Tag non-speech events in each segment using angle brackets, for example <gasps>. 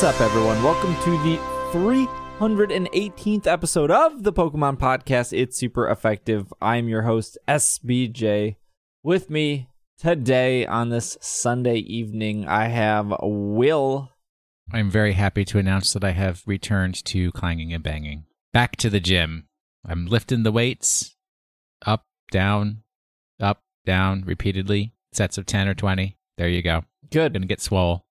What's up, everyone? Welcome to the 318th episode of the Pokemon Podcast. It's super effective. I'm your host, SBJ. With me today on this Sunday evening, I have Will. I'm very happy to announce that I have returned to clanging and banging. Back to the gym. I'm lifting the weights up, down, up, down repeatedly, sets of 10 or 20. There you go. Good. Gonna get swole.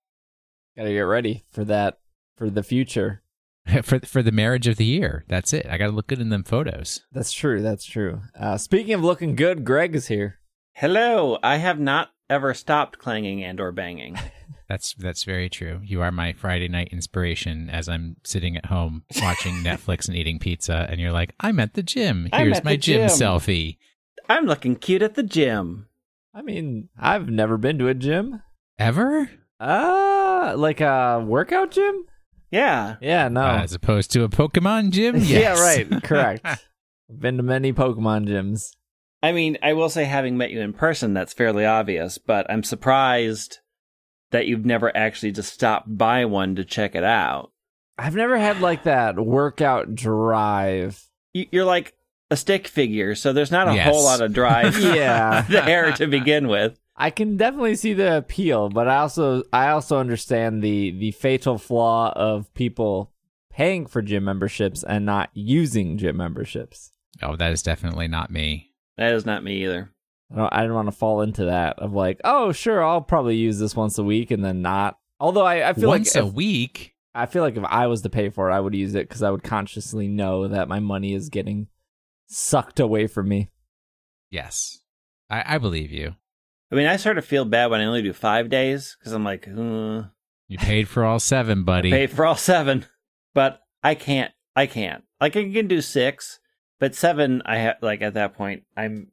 Gotta get ready for that for the future. <laughs> for for the marriage of the year. That's it. I got to look good in them photos. That's true. That's true. Uh, speaking of looking good, Greg is here. Hello. I have not ever stopped clanging and or banging. <laughs> That's that's very true. You are my Friday night inspiration as I'm sitting at home watching <laughs> Netflix and eating pizza, and you're like, "I'm at the gym. Here's my gym, gym." selfie." I'm looking cute at the gym. I mean, I've never been to a gym. Ever? Uh, like a workout gym? Yeah. Yeah, no. Uh, as opposed to a Pokemon gym? <laughs> Yes. Yeah, right. <laughs> Correct. Been to many Pokemon gyms. I mean, I will say having met you in person, that's fairly obvious, but I'm surprised that you've never actually just stopped by one to check it out. I've never had like that workout drive. You- You're like a stick figure, so there's not a Yes. whole lot of drive <laughs> Yeah. there to begin with. I can definitely see the appeal, but I also I also understand the the fatal flaw of people paying for gym memberships and not using gym memberships. Oh, that is definitely not me. That is not me either. I don't, I don't want to fall into that of like, oh sure, I'll probably use this once a week and then not. Although I, I feel Once like a if, week. I feel like if I was to pay for it, I would use it because I would consciously know that my money is getting sucked away from me. Yes, I, I believe you. I mean, I sort of feel bad when I only do five days because I'm like, uh, You paid for all seven, buddy. paid for all seven, but I can't. I can't. Like I can do six, but seven, I have like at that point, I'm.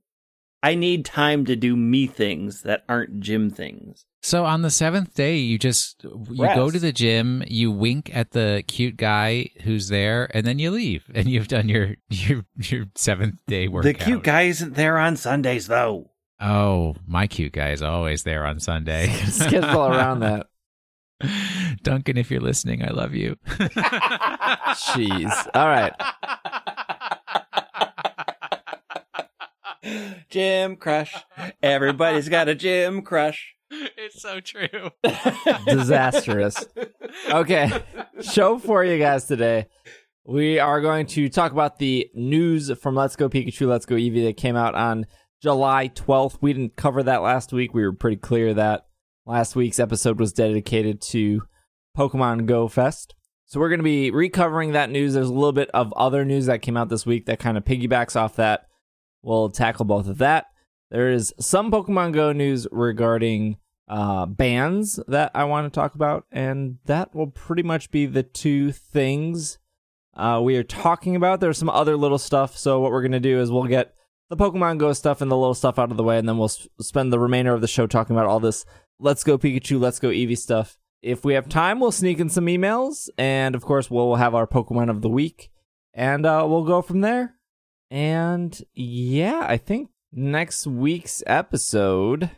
I need time to do me things that aren't gym things. So on the seventh day, you just you go to the gym, you wink at the cute guy who's there, and then you leave, and you've done your <laughs> your your seventh day workout. The cute guy isn't there on Sundays though. Oh, my cute guy is always there on Sunday. <laughs> Schedule around that. <laughs> Duncan, if you're listening, I love you. <laughs> Jeez. All right. Gym crush. Everybody's got a gym crush. it's so true. Disastrous. Okay. Show for you guys today. We are going to talk about the news from Let's Go Pikachu, Let's Go Eevee that came out on July 12th. We didn't cover that last week. We were pretty clear that last week's episode was dedicated to Pokemon Go Fest. So we're going to be recovering that news. There's a little bit of other news that came out this week that kind of piggybacks off that. We'll tackle both of that. There is some Pokemon Go news regarding uh, bands that I want to talk about, and that will pretty much be the two things uh, we are talking about. There's some other little stuff, so what we're going to do is we'll get the Pokemon Go stuff and the little stuff out of the way, and then we'll s- spend the remainder of the show talking about all this Let's Go Pikachu, Let's Go Eevee stuff. If we have time, we'll sneak in some emails, and of course, we'll have our Pokemon of the week, and uh, we'll go from there. And yeah, I think next week's episode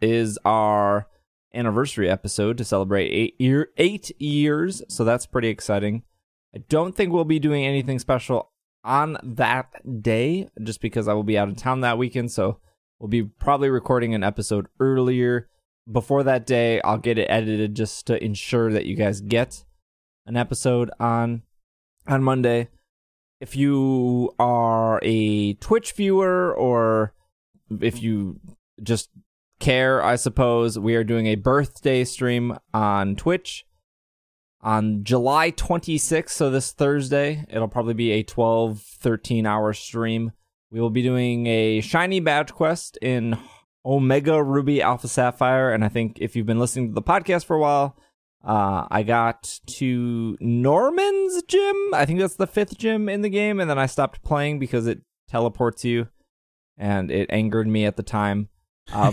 is our anniversary episode to celebrate eight year eight years. So that's pretty exciting. I don't think we'll be doing anything special on that day, just because I will be out of town that weekend. So we'll be probably recording an episode earlier before that day. I'll get it edited just to ensure that you guys get an episode on on Monday. If you are a Twitch viewer or if you just care, I suppose, we are doing a birthday stream on Twitch on July 26th. So this Thursday, it'll probably be a 12, 13 hour stream. We will be doing a shiny badge quest in Omega Ruby Alpha Sapphire. And I think if you've been listening to the podcast for a while, uh, I got to Norman's gym. I think that's the fifth gym in the game. And then I stopped playing because it teleports you. And it angered me at the time. Uh,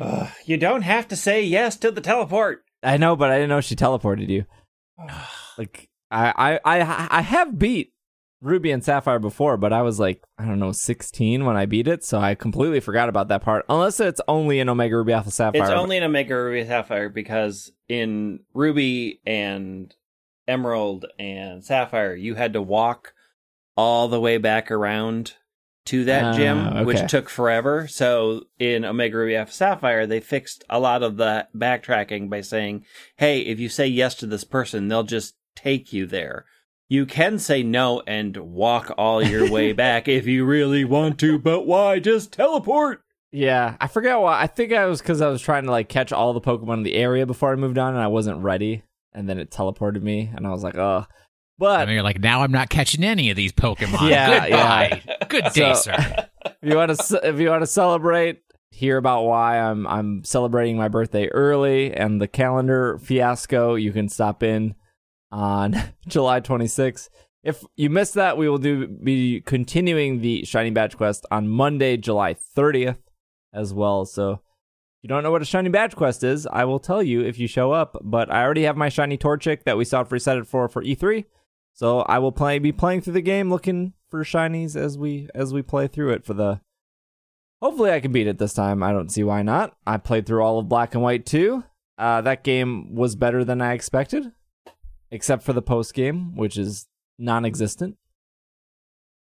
Ugh, <laughs> you don't have to say yes to the teleport. I know, but I didn't know she teleported you. <sighs> Like I, I, I, I have beat Ruby and Sapphire before, but I was like, I don't know, 16 when I beat it, so I completely forgot about that part. Unless it's only in Omega Ruby Alpha Sapphire. It's only in Omega Ruby Sapphire because in Ruby and Emerald and Sapphire, you had to walk all the way back around to that Ah, gym, okay. which took forever. So in Omega Ruby Alpha Sapphire, they fixed a lot of the backtracking by saying, "Hey, if you say yes to this person, they'll just take you there." You can say no and walk all your way <laughs> back if you really want to, but why? Just teleport. Yeah, I forget why. I think I was because I was trying to like catch all the Pokemon in the area before I moved on, and I wasn't ready. And then it teleported me, and I was like, oh. But And you're like, now I'm not catching any of these Pokemon. <laughs> Yeah, Goodbye. Good day, So- sir. <laughs> if you want to, if you want to celebrate, hear about why I'm I'm celebrating my birthday early and the calendar fiasco. You can stop in on <laughs> July 26th. If you missed that, we will do be continuing the Shiny Badge Quest on Monday, July 30th, as well. So. If you don't know what a shiny badge quest is, I will tell you if you show up. But I already have my shiny Torchic that we saw resetted for for E3, so I will play be playing through the game, looking for shinies as we as we play through it for the. Hopefully, I can beat it this time. I don't see why not. I played through all of Black and White too. Uh, that game was better than I expected, except for the post game, which is non-existent.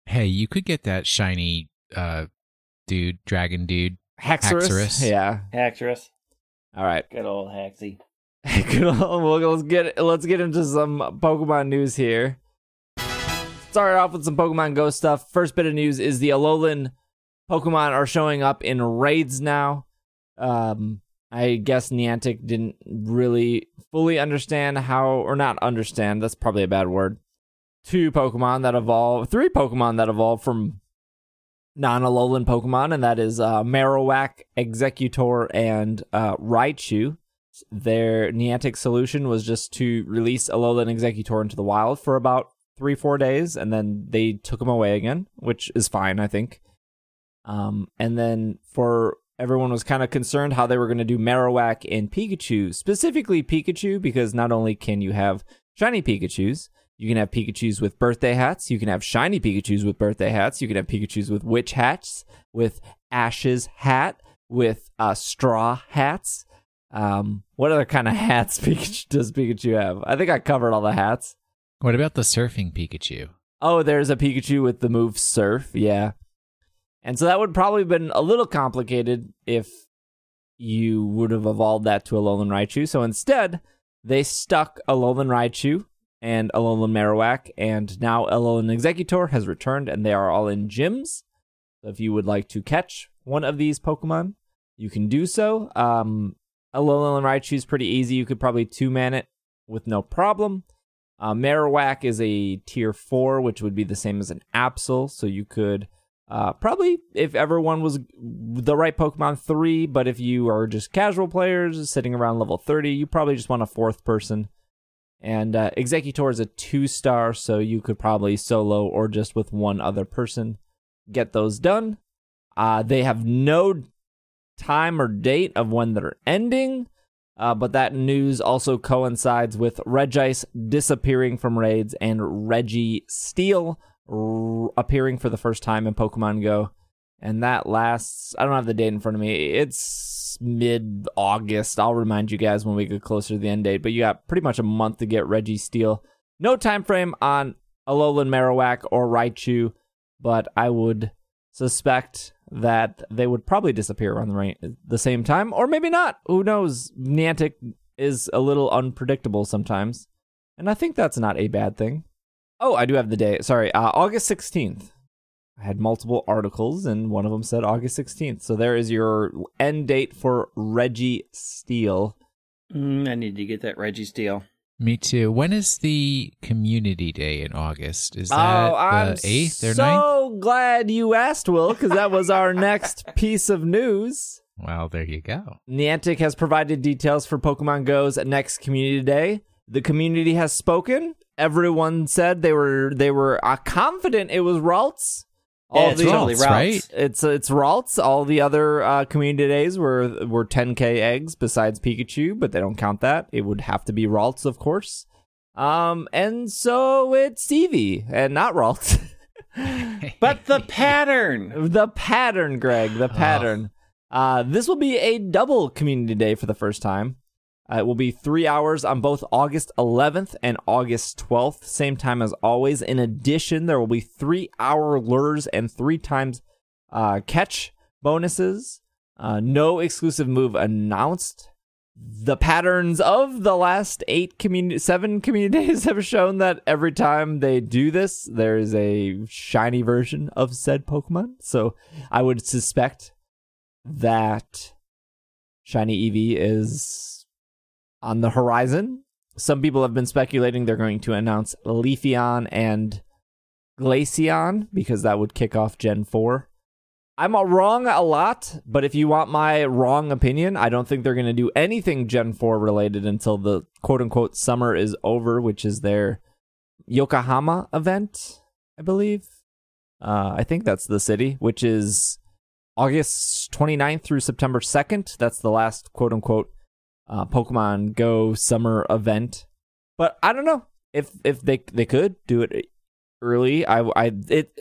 Hey, you could get that shiny uh, dude, dragon dude. Hexorus, Haxorus. yeah. Actress, All right. good old Haxie. <laughs> Let's get let's get into some Pokemon news here. Start off with some Pokemon Go stuff. First bit of news is the Alolan Pokemon are showing up in raids now. Um, I guess Niantic didn't really fully understand how, or not understand. That's probably a bad word. Two Pokemon that evolve, three Pokemon that evolve from non-Alolan Pokemon, and that is uh, Marowak, Exeggutor, and uh, Raichu their Niantic solution was just to release Alolan Exeggutor into the wild for about three, four days, and then they took him away again, which is fine, I think. Um, and then for everyone was kind of concerned how they were going to do Marowak and Pikachu, specifically Pikachu, because not only can you have shiny Pikachu's, you can have Pikachu's with birthday hats, you can have shiny Pikachu's with birthday hats, you can have Pikachu's with witch hats, with Ash's hat, with uh, straw hats. Um, what other kind of <laughs> hats Pikachu, does Pikachu have? I think I covered all the hats. What about the surfing Pikachu? Oh, there's a Pikachu with the move Surf, yeah. And so that would probably have been a little complicated if you would have evolved that to a Alolan Raichu. So instead, they stuck Alolan Raichu and Alolan Marowak, and now Alolan Exeggutor has returned, and they are all in gyms. So if you would like to catch one of these Pokemon, you can do so. Um, Alolan Raichu is pretty easy. You could probably two man it with no problem. Uh, Marowak is a tier four, which would be the same as an Absol. So you could uh, probably, if everyone was the right Pokemon, three. But if you are just casual players sitting around level 30, you probably just want a fourth person. And uh, Exeggutor is a two star, so you could probably solo or just with one other person get those done. Uh, they have no time or date of when they're ending. Uh, but that news also coincides with Regice disappearing from raids and Registeel r- appearing for the first time in Pokemon Go. And that lasts, I don't have the date in front of me. It's mid August. I'll remind you guys when we get closer to the end date. But you got pretty much a month to get Registeel. No time frame on Alolan Marowak or Raichu, but I would suspect that they would probably disappear around the, the same time, or maybe not. Who knows? Niantic is a little unpredictable sometimes, and I think that's not a bad thing. Oh, I do have the day. Sorry, uh, August 16th. I had multiple articles, and one of them said August 16th. So there is your end date for Reggie Steel. Mm, I need to get that Reggie Steel. Me too. When is the community day in August? Is that oh, that I'm the eighth or ninth? so glad you asked, Will, because that was our next <laughs> piece of news. Well, there you go. Niantic has provided details for Pokemon Go's next Community Day. The community has spoken. Everyone said they were they were uh, confident it was Ralts. Yeah, the totally Ralts, right? it's it's Ralts. All the other uh, community days were were 10k eggs besides Pikachu, but they don't count that. It would have to be Ralts, of course. Um, and so it's Eevee and not Ralts. <laughs> But the pattern. <laughs> the pattern, Greg, the pattern. Uh, this will be a double community day for the first time. Uh, it will be three hours on both August 11th and August 12th, same time as always. In addition, there will be three hour lures and three times uh, catch bonuses. Uh, no exclusive move announced. The patterns of the last eight community, seven <laughs> community days have shown that every time they do this, there is a shiny version of said Pokemon. So I would suspect that shiny Eevee is on the horizon. Some people have been speculating they're going to announce Leafeon and Glaceon because that would kick off Gen 4. I'm wrong a lot, but if you want my wrong opinion, I don't think they're going to do anything Gen 4 related until the quote unquote summer is over, which is their Yokohama event, I believe. Uh, I think that's the city, which is August 29th through September 2nd. That's the last quote unquote uh, Pokemon Go summer event. But I don't know if if they they could do it early. I I it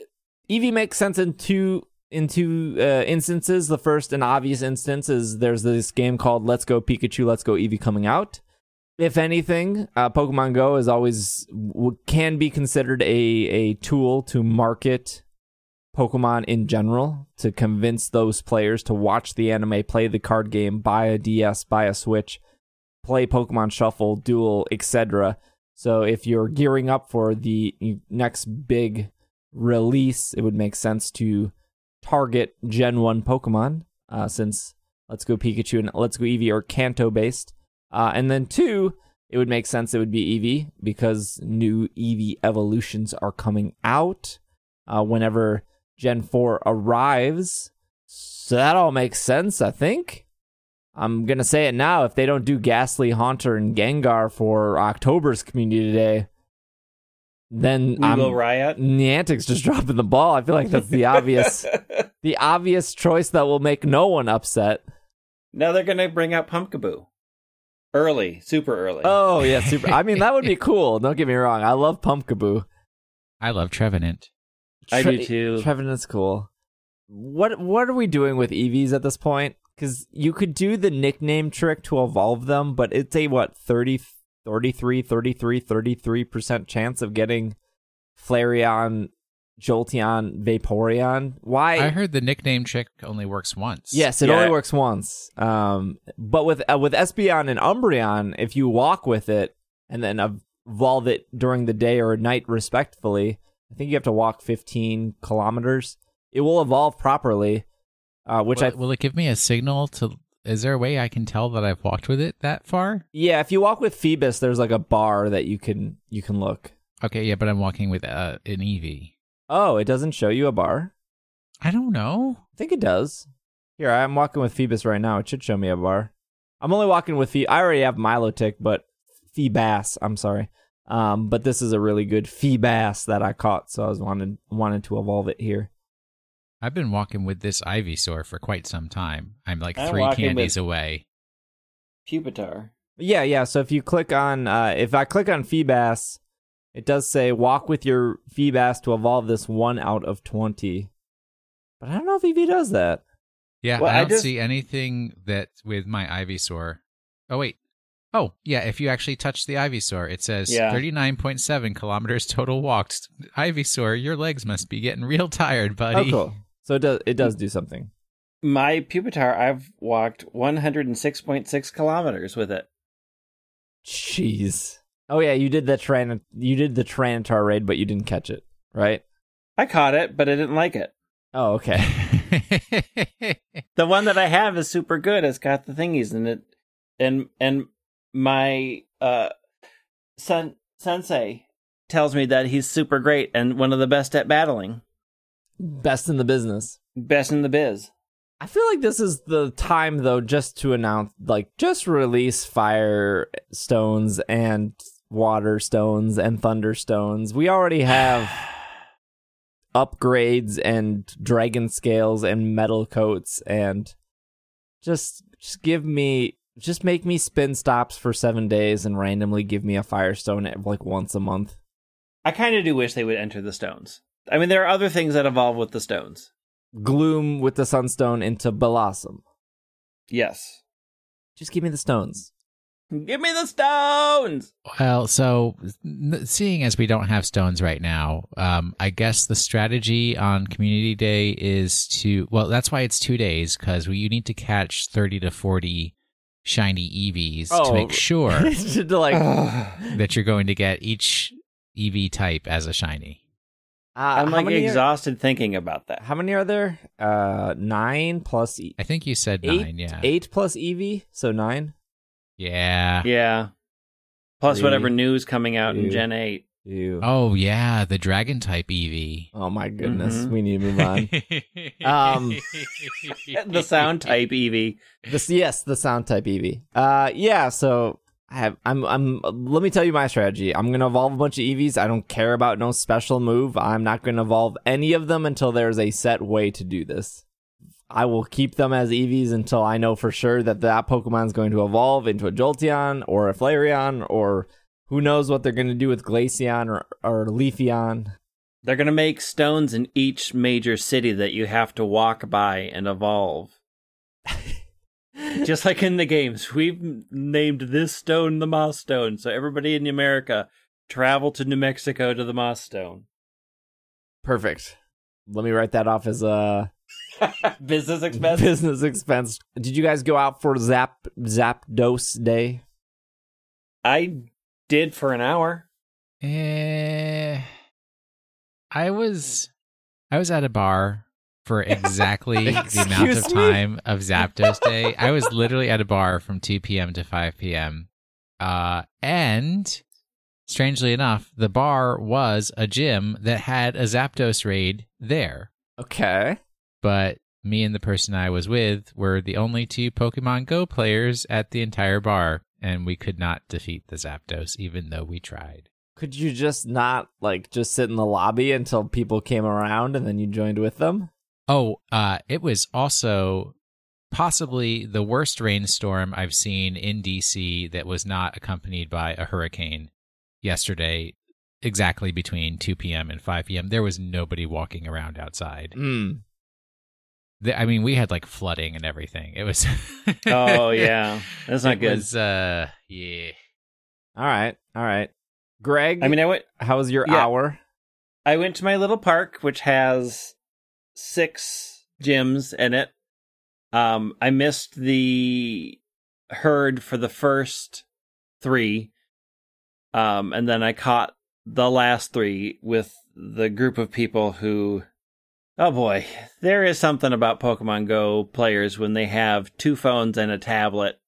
Eevee makes sense in two in two uh, instances. The first and obvious instance is there's this game called Let's Go Pikachu, Let's Go Eevee coming out. If anything, uh, Pokemon Go is always can be considered a a tool to market Pokemon in general to convince those players to watch the anime, play the card game, buy a DS, buy a Switch, play Pokemon Shuffle, Duel, etc. So if you're gearing up for the next big release, it would make sense to target Gen 1 Pokemon, uh, since Let's Go Pikachu and Let's Go Eevee are Kanto based. Uh, and then two, it would make sense it would be Eevee because new Eevee evolutions are coming out uh, whenever Gen 4 arrives. So that all makes sense, I think. I'm going to say it now. If they don't do Gastly, Haunter, and Gengar for October's Community Day, then We I'm, will riot. Niantic's just <laughs> dropping the ball. I feel like that's the obvious, <laughs> the obvious choice that will make no one upset. now they're going to bring out Pumpkaboo. Early, super early. Oh yeah, super. I mean, that would be cool. Don't get me wrong. I love Pumpkaboo. I love Trevenant. I do too. Trevenant's cool. What what are we doing with Eevees at this point? Because you could do the nickname trick to evolve them, but it's a what 30, 33, 33, 33% chance of getting Flareon, Jolteon, Vaporeon. Why? I heard the nickname trick only works once. Yes, it Yeah. only works once. Um, but with uh, with Espeon and Umbreon, if you walk with it and then evolve it during the day or night, respectfully, I think you have to walk 15 kilometers. It will evolve properly, uh, which will, I will it give me a signal to? Is there a way I can tell that I've walked with it that far? yeah. If you walk with Feebas, there's like a bar that you can you can look. Okay, yeah, but I'm walking with uh, an Eevee. Oh, it doesn't show you a bar. I don't know. I think it does. Here, I'm walking with Feebas right now. It should show me a bar. I'm only walking with Phoe. I already have Milotic, but Feebas. I'm sorry. Um, but this is a really good Feebas that I caught, so I was wanted wanted to evolve it here. I've been walking with this Ivysaur for quite some time. I'm like I'm three candies away. Pupitar. Yeah, yeah. So if you click on, uh, if I click on Feebas, it does say walk with your Feebas to evolve this one out of twenty. But I don't know if Eevee does that. Yeah, Well, I I don't just- see anything that with my Ivysaur. Oh wait. Oh yeah, if you actually touch the Ivysaur, it says Yeah. 39.7 kilometers total walked. Ivysaur, your legs must be getting real tired, oh, buddy. Oh, cool. So it does. It does do something. My Pupitar, I've walked 106.6 kilometers with it. Jeez. Oh yeah, you did the Tran. You did the Tyranitar raid, but you didn't catch it, right? I caught it, but I didn't like it. Oh, okay. <laughs> The one that I have is super good. It's got the thingies in it, and and my uh son sensei tells me that he's super great and one of the best at battling, Best in the business. best in the biz. I feel like this is the time though, just to announce, like, just release Fire Stones and Water Stones and Thunder Stones. We already have <sighs> upgrades and Dragon Scales and Metal Coats, and just just give me just make me spin stops for seven days and randomly give me a Firestone like once a month. I kind of do wish they would enter the stones. I mean, there are other things that evolve with the stones. Gloom with the Sunstone into Bellossom. Yes. Just give me the stones. Give me the stones. Well, so seeing as we don't have stones right now, um, I guess the strategy on Community Day is to well, that's why it's two days because we you need to catch thirty to forty shiny Eevees Oh. to make sure <laughs> to like, uh, that you're going to get each Eevee type as a shiny. I'm like many are- exhausted thinking about that. how many are there? Uh, nine plus e- I think you said eight. nine, yeah, Eight plus Eevee, so nine. yeah. Yeah. Plus Three, whatever news coming out two. in Gen 8. Ew. Oh yeah, the dragon type Eevee. Oh my goodness, Mhm. we need to move on. <laughs> Um, <laughs> the sound type Eevee. This yes, the sound type Eevee. Uh yeah, so I have I'm I'm let me tell you my strategy. I'm gonna evolve a bunch of Eevees. I don't care about no special move. I'm not gonna evolve any of them until there's a set way to do this. I will keep them as Eevees until I know for sure that that Pokemon's going to evolve into a Jolteon or a Flareon or who knows what they're gonna do with Glaceon or, or Leafeon. They're going to make stones in each major city that you have to walk by and evolve. <laughs> Just like in the games, we've named this stone the Moss Stone. So everybody in America travel to New Mexico to the Moss Stone. Perfect. Let me write that off as a <laughs> Business expense. business expense. Did you guys go out for Zap Zap Zapdos Day? I did for an hour. Eh, I was I was at a bar for <laughs> exactly the amount Excuse of me? time of Zapdos Day. I was literally at a bar from 2 p.m. to 5 p.m. Uh, and strangely enough, the bar was a gym that had a Zapdos raid there. Okay. But me and the person I was with were the only two Pokemon Go players at the entire bar, and we could not defeat the Zapdos, even though we tried. Could you just not like just sit in the lobby until people came around and then you joined with them? Oh, uh, it was also possibly the worst rainstorm I've seen in DC that was not accompanied by a hurricane yesterday, exactly between 2 p.m. and 5 p.m. There was nobody walking around outside. Mm. The- I mean, we had like flooding and everything. It was. <laughs> Oh, yeah. That's not it good. Was, uh, yeah. All right. All right. Greg, I mean, I went. how was your Yeah. hour? I went to my little park, which has six gyms in it. Um, I missed the herd for the first three, um, and then I caught the last three with the group of people who. Oh boy, there is something about Pokemon Go players when they have two phones and a tablet.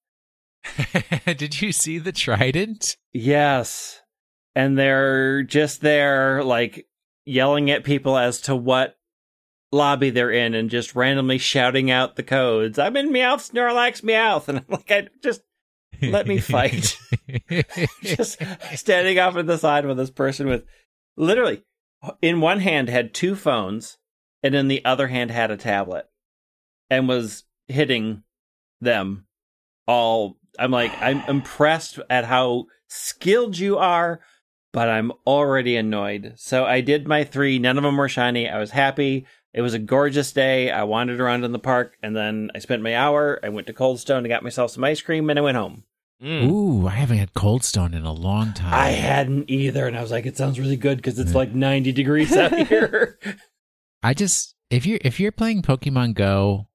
<laughs> Did you see the trident? Yes. And they're just there, like, yelling at people as to what lobby they're in and just randomly shouting out the codes. I'm in Meowth, Snorlax, Meowth. <laughs> And I'm like, I just Let me fight. <laughs> just standing off at the side with this person with literally in one hand had two phones and in the other hand had a tablet and was hitting them all. I'm like i'm impressed at how skilled you are but i'm already annoyed. So i did my three. None of them were shiny. I was happy. It was a gorgeous day. I wandered around in the park and then i spent my hour. I went to cold stone and got myself some ice cream and i went home. Mm. Ooh, I haven't had Cold Stone in a long time. I hadn't either, and I was like, "It sounds really good because it's like 90 degrees out <laughs> here." I just if you're if you're playing Pokemon Go,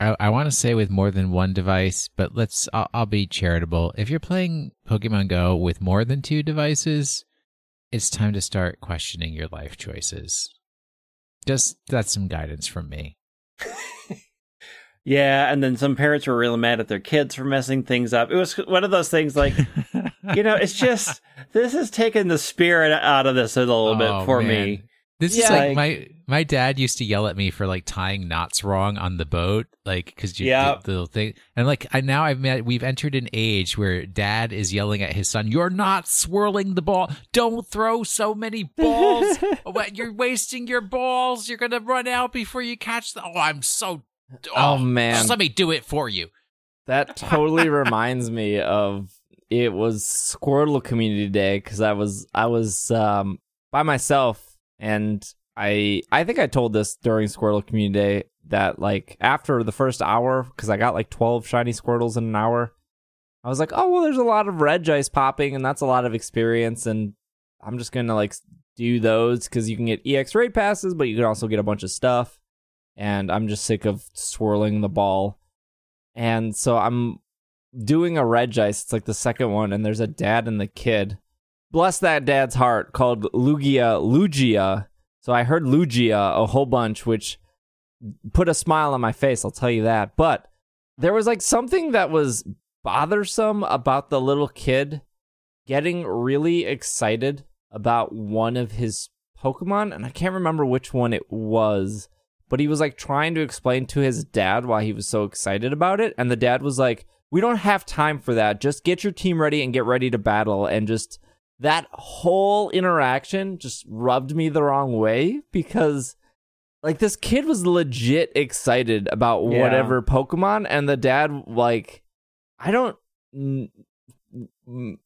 I, I want to say with more than one device, but let's I'll, I'll be charitable. If you're playing Pokemon Go with more than two devices, it's time to start questioning your life choices. Just that's some guidance from me. <laughs> yeah, and then some parents were really mad at their kids for messing things up. It was one of those things like, <laughs> you know, it's just this has taken the spirit out of this a little Oh, bit for man. me. This Yeah, is like, like- my my dad used to yell at me for like tying knots wrong on the boat, like because you Yeah. the, the little thing. And like I now I've met we've entered an age where dad is yelling at his son, "You're not swirling the ball. Don't throw so many balls. <laughs> You're wasting your balls. You're gonna run out before you catch the. Oh, I'm so. Oh, man. just let me do it for you. That <laughs> totally reminds me of it was Squirtle Community Day because I was I was um, by myself and I I think I told this during Squirtle Community Day that like after the first hour because I got like twelve shiny Squirtles in an hour, I was like, oh well, there's a lot of Regice popping and that's a lot of experience and I'm just gonna like do those because you can get EX raid passes, but you can also get a bunch of stuff. And I'm just sick of swirling the ball. And so I'm doing a Regice. It's like the second one, and there's a dad and the kid. Bless that dad's heart called Lugia Lugia. So I heard Lugia a whole bunch, which put a smile on my face, I'll tell you that. But there was like something that was bothersome about the little kid getting really excited about one of his Pokemon, and I can't remember which one it was, but he was like trying to explain to his dad why he was so excited about it. And the dad was like, We don't have time for that. Just get your team ready and get ready to battle. And just that whole interaction just rubbed me the wrong way because like this kid was legit excited about Yeah. whatever Pokemon, and the dad, like, I don't. n- n-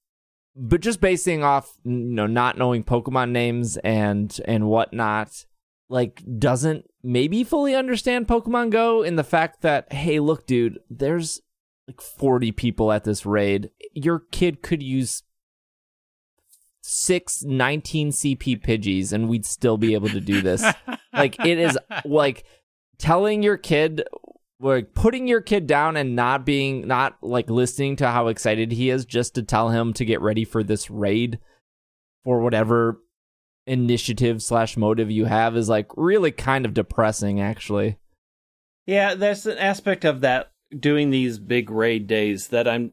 but just basing off you know not knowing pokemon names and and whatnot like doesn't maybe fully understand pokemon go in the fact that hey look dude there's like 40 people at this raid your kid could use six 19 cp pidgeys and we'd still be able to do this <laughs> like it is like telling your kid like putting your kid down and not being not like listening to how excited he is just to tell him to get ready for this raid for whatever initiative slash motive you have is like really kind of depressing actually Yeah, there's an aspect of that doing these big raid days that I'm.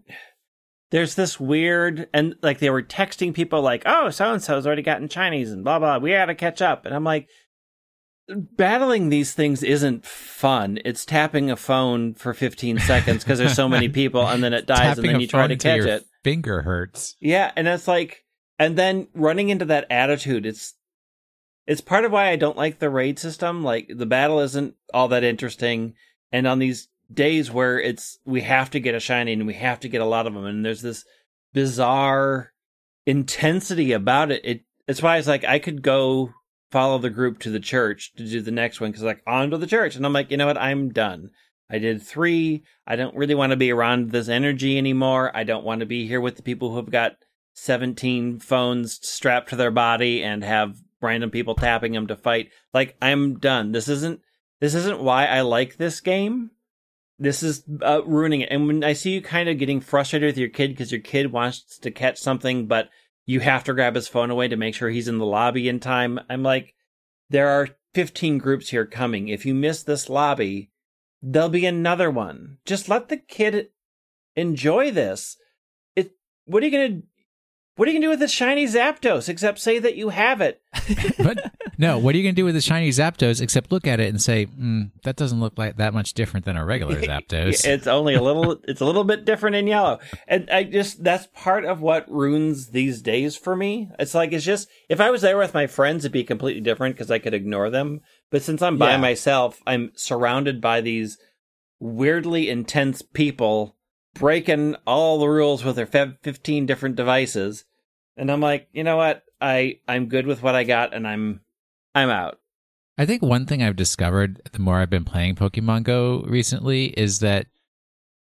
There's this weird, and like they were texting people like, "Oh, so and so's already gotten shinies and blah blah. We gotta catch up." And I'm like, battling these things isn't fun. It's tapping a phone for 15 seconds because there's so many <laughs> people, and then it dies, Tapping and then you try to catch it. Finger hurts. Yeah, and it's like, and then running into that attitude, it's it's part of why I don't like the raid system. Like the battle isn't all that interesting, and on these days where it's we have to get a shiny and we have to get a lot of them, and there's this bizarre intensity about it. It it's why it's like I could go follow the group to the church to do the next one because like on to the church, and I'm like, you know what, I'm done. I did three. I don't really want to be around this energy anymore. I don't want to be here with the people who have got 17 phones strapped to their body and have random people tapping them to fight. Like I'm done. This isn't this isn't why I like this game. This is uh, ruining it. And when I see you kind of getting frustrated with your kid because your kid wants to catch something, but you have to grab his phone away to make sure he's in the lobby in time, I'm like, there are 15 groups here coming. If you miss this lobby, there'll be another one. Just let the kid enjoy this. It. What are you gonna? What are you gonna do with this shiny Zapdos except say that you have it? <laughs> But no, what are you going to do with the shiny Zapdos except look at it and say, mm, that doesn't look like that much different than a regular <laughs> Zapdos? It's only a little. <laughs> it's a little bit different in yellow, and I just that's part of what ruins these days for me. It's like it's just if I was there with my friends, it'd be completely different because I could ignore them. But since I'm by Yeah. myself, I'm surrounded by these weirdly intense people breaking all the rules with their 15 different devices, and I'm like, you know what? I I'm good with what I got, and I'm I'm out. I think one thing I've discovered the more I've been playing Pokemon Go recently is that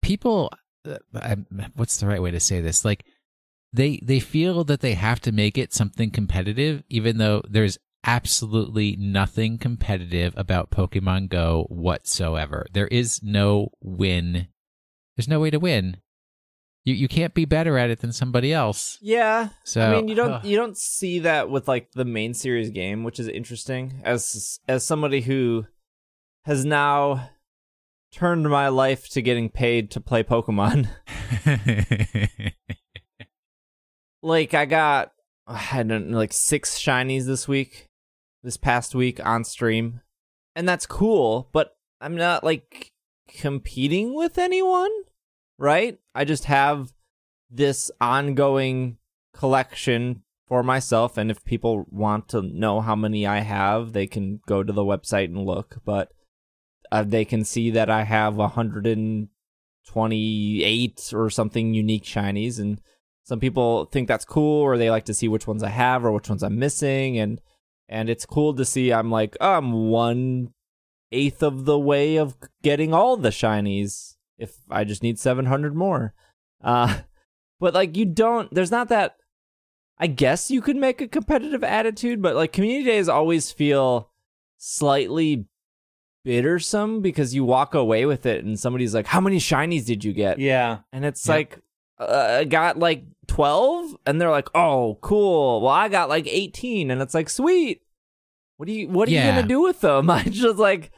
people, uh, I, what's the right way to say this? Like they they feel that they have to make it something competitive, even though there's absolutely nothing competitive about Pokemon Go whatsoever. There is no win. There's no way to win. You you can't be better at it than somebody else. yeah So I mean, you don't you don't see that with like the main series game, which is interesting. As as somebody who has now turned my life to getting paid to play Pokemon, <laughs> like I got I don't know, like six shinies this week, this past week on stream, and that's cool. But I'm not like competing with anyone, right? I just have this ongoing collection for myself, and if people want to know how many I have, they can go to the website and look. But uh, they can see that I have 128 or something unique shinies and some people think that's cool or they like to see which ones I have or which ones I'm missing and and it's cool to see I'm like oh, I'm one eighth of the way of getting all the shinies if I just need 700 more. Uh but like you don't there's not that I guess you could make a competitive attitude, but like community days always feel slightly bittersome because you walk away with it and somebody's like, "How many shinies did you get?" Yeah. And it's Yep. like, uh, I got like 12 and they're like, "Oh, cool. Well, I got like 18." And it's like, "Sweet. What are you what are you going to do with them?" <laughs> I just like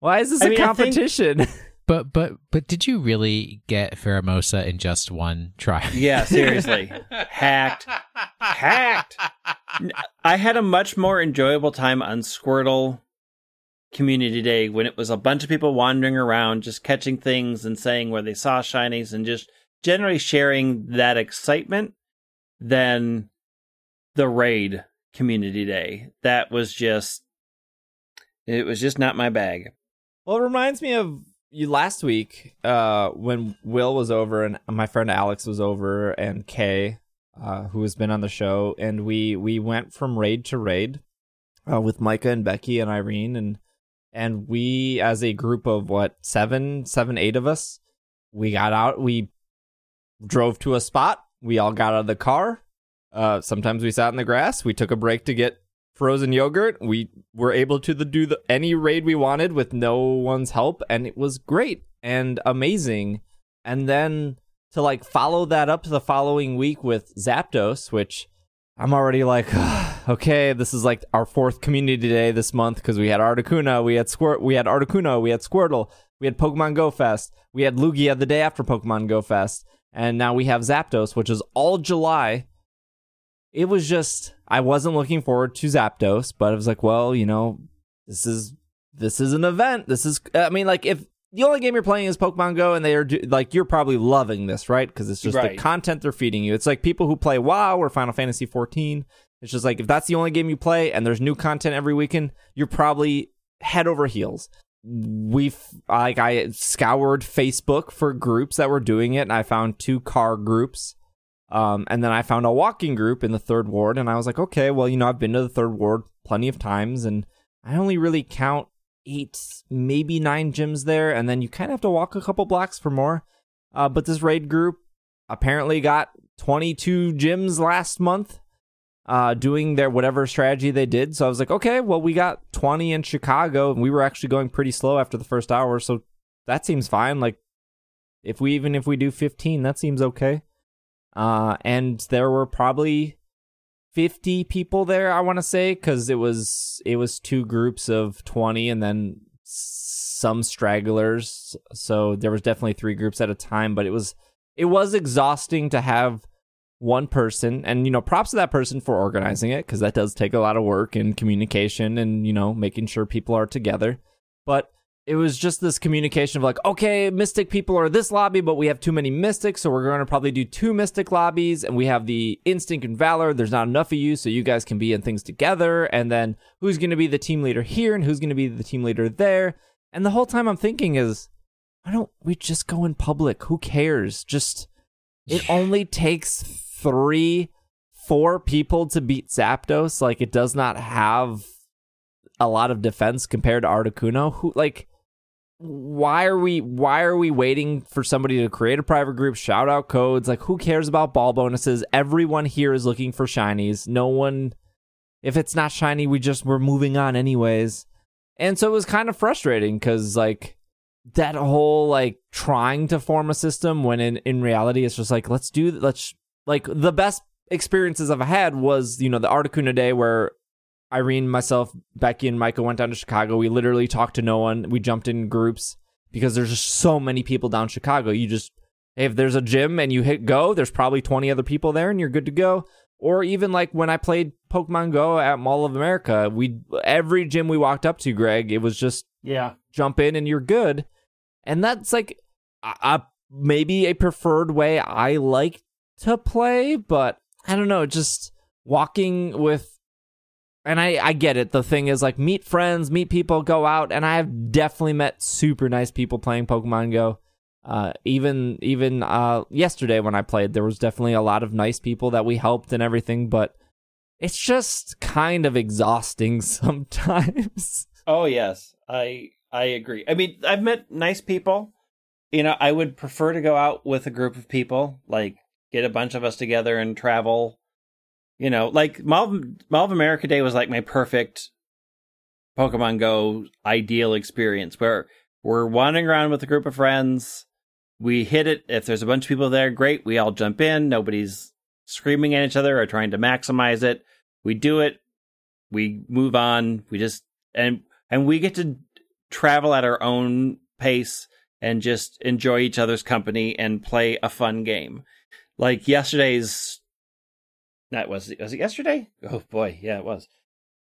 why is this I a mean, competition? <laughs> But but but did you really get Pheromosa in just one try? Yeah, <laughs> seriously. Hacked. Hacked. I had a much more enjoyable time on Squirtle Community Day when it was a bunch of people wandering around, just catching things and saying where they saw shinies and just generally sharing that excitement than the raid Community Day. That was just, it was just not my bag. Well, it reminds me of you last week uh, when Will was over and my friend Alex was over and Kay, uh, who has been on the show, and we we went from raid to raid uh, with Micah and Becky and Irene and and we as a group of what seven seven eight of us we got out we drove to a spot we all got out of the car uh sometimes we sat in the grass we took a break to get frozen yogurt. We were able to do the, any raid we wanted with no one's help and it was great and amazing. And then to like follow that up the following week with zapdos which i'm already like <sighs> okay this is like our fourth community day this month because we had articuno we had squirt we had articuno we had squirtle we had pokemon go fest we had lugia the day after pokemon go fest and now we have zapdos which is all july it was just I wasn't looking forward to Zapdos, but I was like, well, you know, this is this is an event. This is I mean, like if the only game you're playing is Pokemon Go, and they are do, like you're probably loving this, right? Because it's just the content they're feeding you. It's like people who play WoW or Final Fantasy 14. It's just like if that's the only game you play, and there's new content every weekend, you're probably head over heels. We've like I scoured Facebook for groups that were doing it, and I found two car groups um, and then I found a walking group in the third ward, and I was like, okay, well, you know, I've been to the third ward plenty of times, and I only really count eight, maybe nine gyms there, and then you kind of have to walk a couple blocks for more. Uh, but this raid group apparently got 22 gyms last month, uh, doing their whatever strategy they did. So I was like, okay, well, we got 20 in Chicago, and we were actually going pretty slow after the first hour, so that seems fine. Like, if we even if we do 15, that seems okay uh, and there were probably 50 people there i want to say because it was it was two groups of 20 and then some stragglers. So there was definitely three groups at a time but it was it was exhausting to have one person. And you know props to that person for organizing it because that does take a lot of work and communication and you know making sure people are together. But it was just this communication of like, okay, mystic people are this lobby, but we have too many mystics, so we're going to probably do two mystic lobbies, and we have the instinct and valor. There's not enough of you, so you guys can be in things together. And then who's going to be the team leader here, and who's going to be the team leader there? And the whole time I'm thinking is, why don't we just go in public? Who cares? Just it only takes three, four people to beat Zapdos. Like it does not have a lot of defense compared to Articuno. Who like why are we why are we waiting for somebody to create a private group shout out codes? Like who cares about ball bonuses? Everyone here is looking for shinies. No one if it's not shiny we just we're moving on anyways. And so it was kind of frustrating because like that whole like trying to form a system when in in reality it's just like let's do let's like the best experiences i've had was you know the articuno day where Irene, myself, Becky, and Michael went down to Chicago. We literally talked to no one. We jumped in groups because there's just so many people down Chicago. You just, if there's a gym and you hit go, there's probably 20 other people there and you're good to go. Or even like when I played Pokemon Go at Mall of America, we every gym we walked up to, Greg, it was just Yeah. jump in and you're good. And that's like a, a maybe a preferred way I like to play, but I don't know, just walking with and I, I get it. The thing is like meet friends, meet people, go out, and I have definitely met super nice people playing Pokemon Go. uh, even even uh, yesterday when I played, there was definitely a lot of nice people that we helped and everything, but it's just kind of exhausting <laughs> sometimes. Oh yes, I I agree. I mean, I've met nice people. You know, I would prefer to go out with a group of people, like get a bunch of us together and travel. You know, like Mall Mall of America Day was like my perfect Pokemon Go ideal experience where we're wandering around with a group of friends. We hit it. If there's a bunch of people there, great. We all jump in. Nobody's screaming at each other or trying to maximize it. We do it. We move on. We just and and we get to travel at our own pace and just enjoy each other's company and play a fun game. Like yesterday's that was was it yesterday? Oh boy, yeah, it was.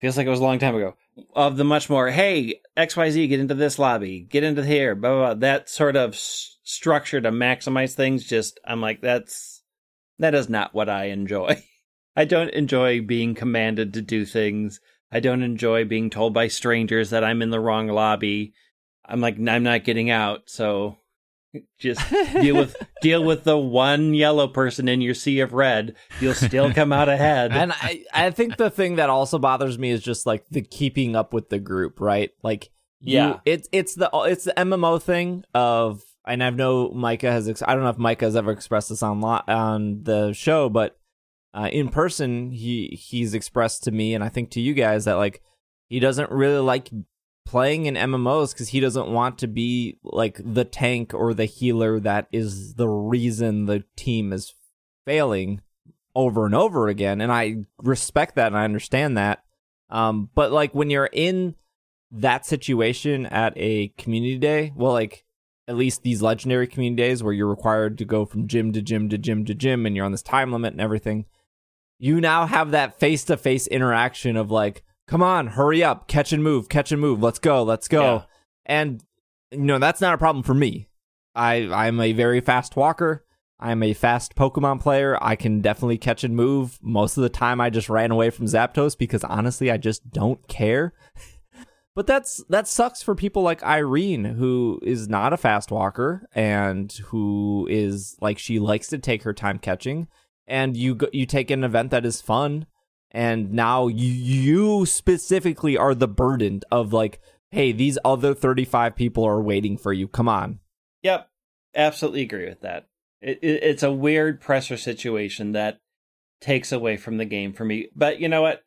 Feels like it was a long time ago. Of the much more, hey, XYZ, get into this lobby, get into here, blah, blah, blah. That sort of s- structure to maximize things, just, I'm like, that's, that is not what I enjoy. <laughs> I don't enjoy being commanded to do things. I don't enjoy being told by strangers that I'm in the wrong lobby. I'm like, I'm not getting out, so just deal with <laughs> deal with the one yellow person in your sea of red. You'll still come out ahead. and I, I think the thing that also bothers me is just like the keeping up with the group, right? Like, Yeah. it's it's the it's the MMO thing of, and I know Micah has. Ex- I don't know if Micah has ever expressed this on lo- on the show, but uh, in person, he he's expressed to me, and I think to you guys that like he doesn't really like playing in MMOs because he doesn't want to be like the tank or the healer that is the reason the team is failing over and over again. And I respect that and I understand that. Um, but like when you're in that situation at a community day, well, like at least these legendary community days where you're required to go from gym to gym to gym to gym and you're on this time limit and everything, you now have that face to face interaction of like, come on, hurry up, catch and move, catch and move, let's go, let's go. Yeah. And you know, that's not a problem for me. I I'm a very fast walker. I'm a fast Pokemon player. I can definitely catch and move. Most of the time I just ran away from Zapdos because honestly I just don't care. <laughs> But that's that sucks for people like Irene who is not a fast walker and who is like she likes to take her time catching and you go, you take an event that is fun and now you, specifically are the burden of like hey these other 35 people are waiting for you come on Yep, absolutely agree with that. It, it, it's a weird pressure situation that takes away from the game for me. But you know what?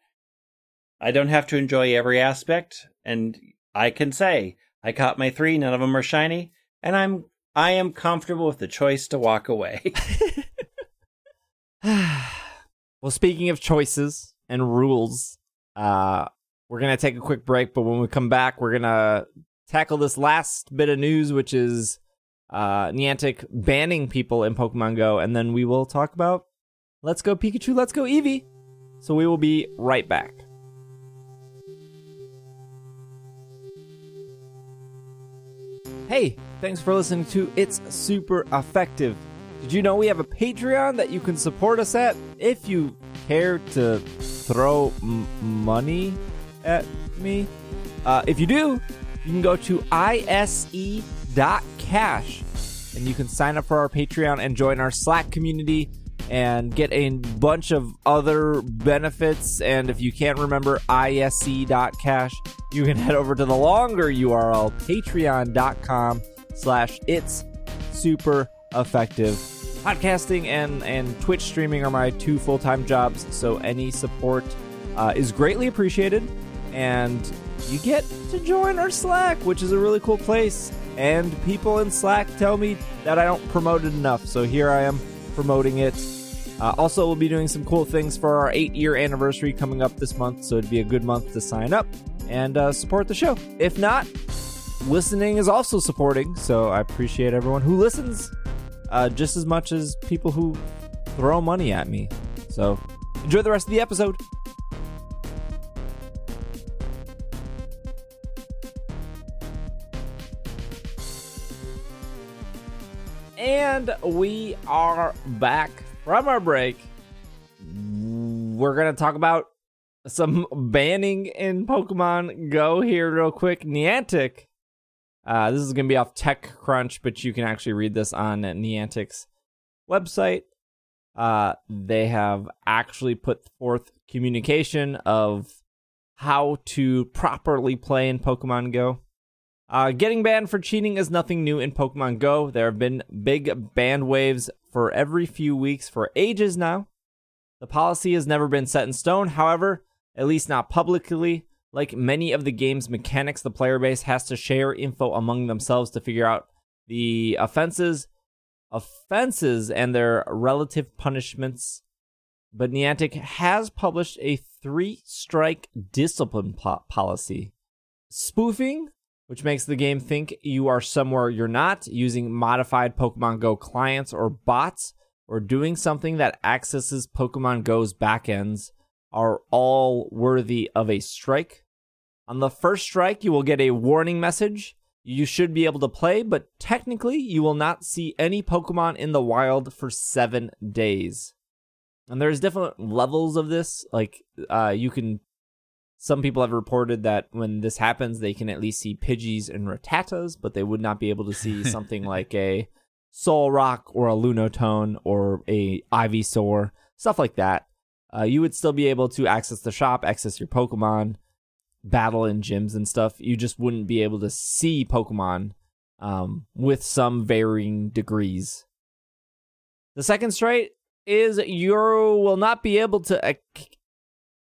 I don't have to enjoy every aspect, and I can say I caught my three. None of them are shiny, and I'm I am comfortable with the choice to walk away. <laughs> <sighs> well speaking of choices and rules. Uh we're gonna take a quick break but when we come back we're gonna tackle this last bit of news which is uh niantic banning people in pokemon go and then we will talk about let's go pikachu let's go eevee. So we will be right back. Hey, thanks for listening to It's Super Effective. Did you know we have a Patreon that you can support us at? If you care to throw m- money at me? Uh, if you do, you can go to ise.cash and you can sign up for our Patreon and join our Slack community and get a bunch of other benefits. And if you can't remember ise.cash, you can head over to the longer URL, patreon.com slash it's super effective. Podcasting and, and Twitch streaming are my two full time jobs, so any support uh, is greatly appreciated. And you get to join our Slack, which is a really cool place. And people in Slack tell me that I don't promote it enough, so here I am promoting it. Uh, also, we'll be doing some cool things for our eight year anniversary coming up this month, so it'd be a good month to sign up and uh, support the show. If not, listening is also supporting, so I appreciate everyone who listens uh, just as much as people who throw money at me. So enjoy the rest of the episode. And we are back from our break. We're going to talk about some banning in Pokemon Go here, real quick. Niantic Uh, this is going to be off TechCrunch, but you can actually read this on Niantic's website. Uh, they have actually put forth communication of how to properly play in Pokemon Go. Uh, getting banned for cheating is nothing new in Pokemon Go. There have been big ban waves for every few weeks for ages now. The policy has never been set in stone, however, at least not publicly. Like many of the game's mechanics, the player base has to share info among themselves to figure out the offenses, offenses and their relative punishments. But Niantic has published a three-strike discipline po- policy. Spoofing, which makes the game think you are somewhere you're not, using modified Pokemon Go clients or bots, or doing something that accesses Pokemon Go's backends are all worthy of a strike. On the first strike, you will get a warning message. You should be able to play, but technically, you will not see any Pokemon in the wild for seven days. And there's different levels of this. Like, uh, you can. Some people have reported that when this happens, they can at least see Pidgeys and Rattatas, but they would not be able to see <laughs> something like a Solrock or a Lunatone or a Ivysaur, stuff like that. Uh, you would still be able to access the shop, access your Pokemon, battle in gyms and stuff. You just wouldn't be able to see Pokemon um, with some varying degrees. The second strike is you will not be able to.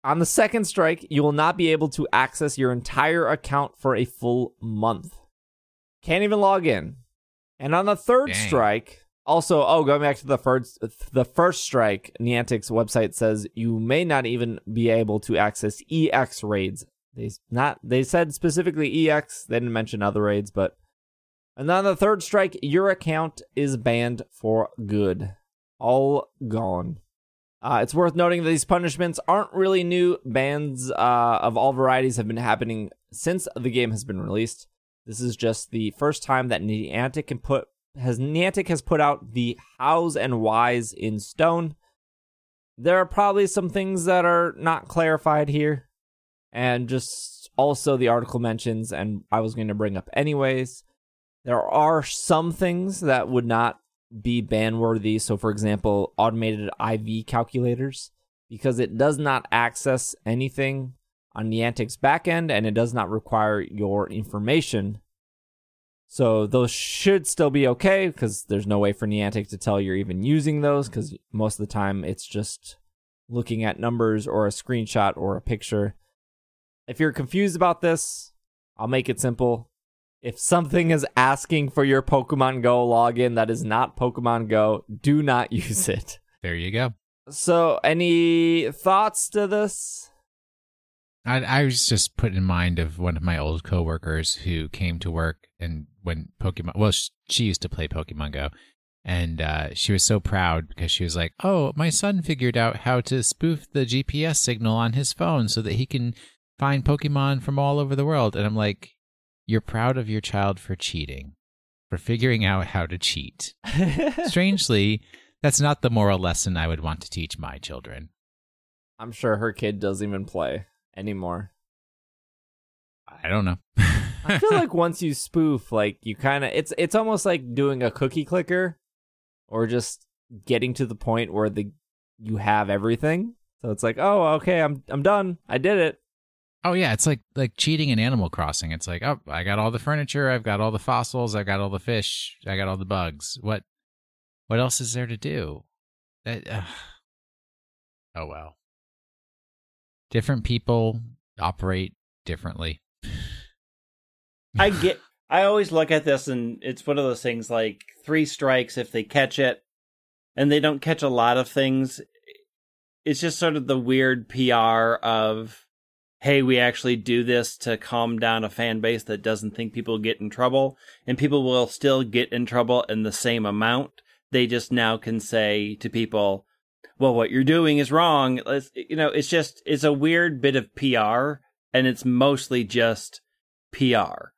On the second strike, you will not be able to access your entire account for a full month. Can't even log in. And on the third Dang. strike, also, oh, going back to the first, the first strike, Niantic's website says you may not even be able to access EX raids. They not they said specifically EX. They didn't mention other raids, but and then on the third strike, your account is banned for good, all gone. Uh, it's worth noting that these punishments aren't really new. Bans uh, of all varieties have been happening since the game has been released. This is just the first time that Niantic can put has Niantic has put out the hows and whys in stone. There are probably some things that are not clarified here, and just also the article mentions, and I was going to bring up anyways. There are some things that would not be ban worthy. So, for example, automated IV calculators, because it does not access anything on Niantic's backend and it does not require your information. So those should still be okay because there's no way for Niantic to tell you're even using those because most of the time it's just looking at numbers or a screenshot or a picture. If you're confused about this, I'll make it simple. If something is asking for your Pokemon Go login that is not Pokemon Go, do not <laughs> use it. There you go. So, any thoughts to this? I, I was just put in mind of one of my old coworkers who came to work and when Pokemon, well, she used to play Pokemon Go, and uh, she was so proud because she was like, "Oh, my son figured out how to spoof the GPS signal on his phone so that he can find Pokemon from all over the world." And I'm like, "You're proud of your child for cheating, for figuring out how to cheat." <laughs> Strangely, that's not the moral lesson I would want to teach my children. I'm sure her kid doesn't even play anymore. I don't know. I feel <laughs> like once you spoof, like you kind of it's it's almost like doing a cookie clicker, or just getting to the point where the you have everything. So it's like, oh, okay, I'm I'm done. I did it. Oh yeah, it's like like cheating in Animal Crossing. It's like, oh, I got all the furniture, I've got all the fossils, I've got all the fish, I got all the bugs. What what else is there to do? That, uh, oh well. Different people operate differently. <sighs> I get. I always look at this, and it's one of those things like three strikes if they catch it, and they don't catch a lot of things. It's just sort of the weird PR of, hey, we actually do this to calm down a fan base that doesn't think people get in trouble, and people will still get in trouble in the same amount. They just now can say to people, well, what you're doing is wrong. It's, you know, it's just, it's a weird bit of PR, and it's mostly just PR.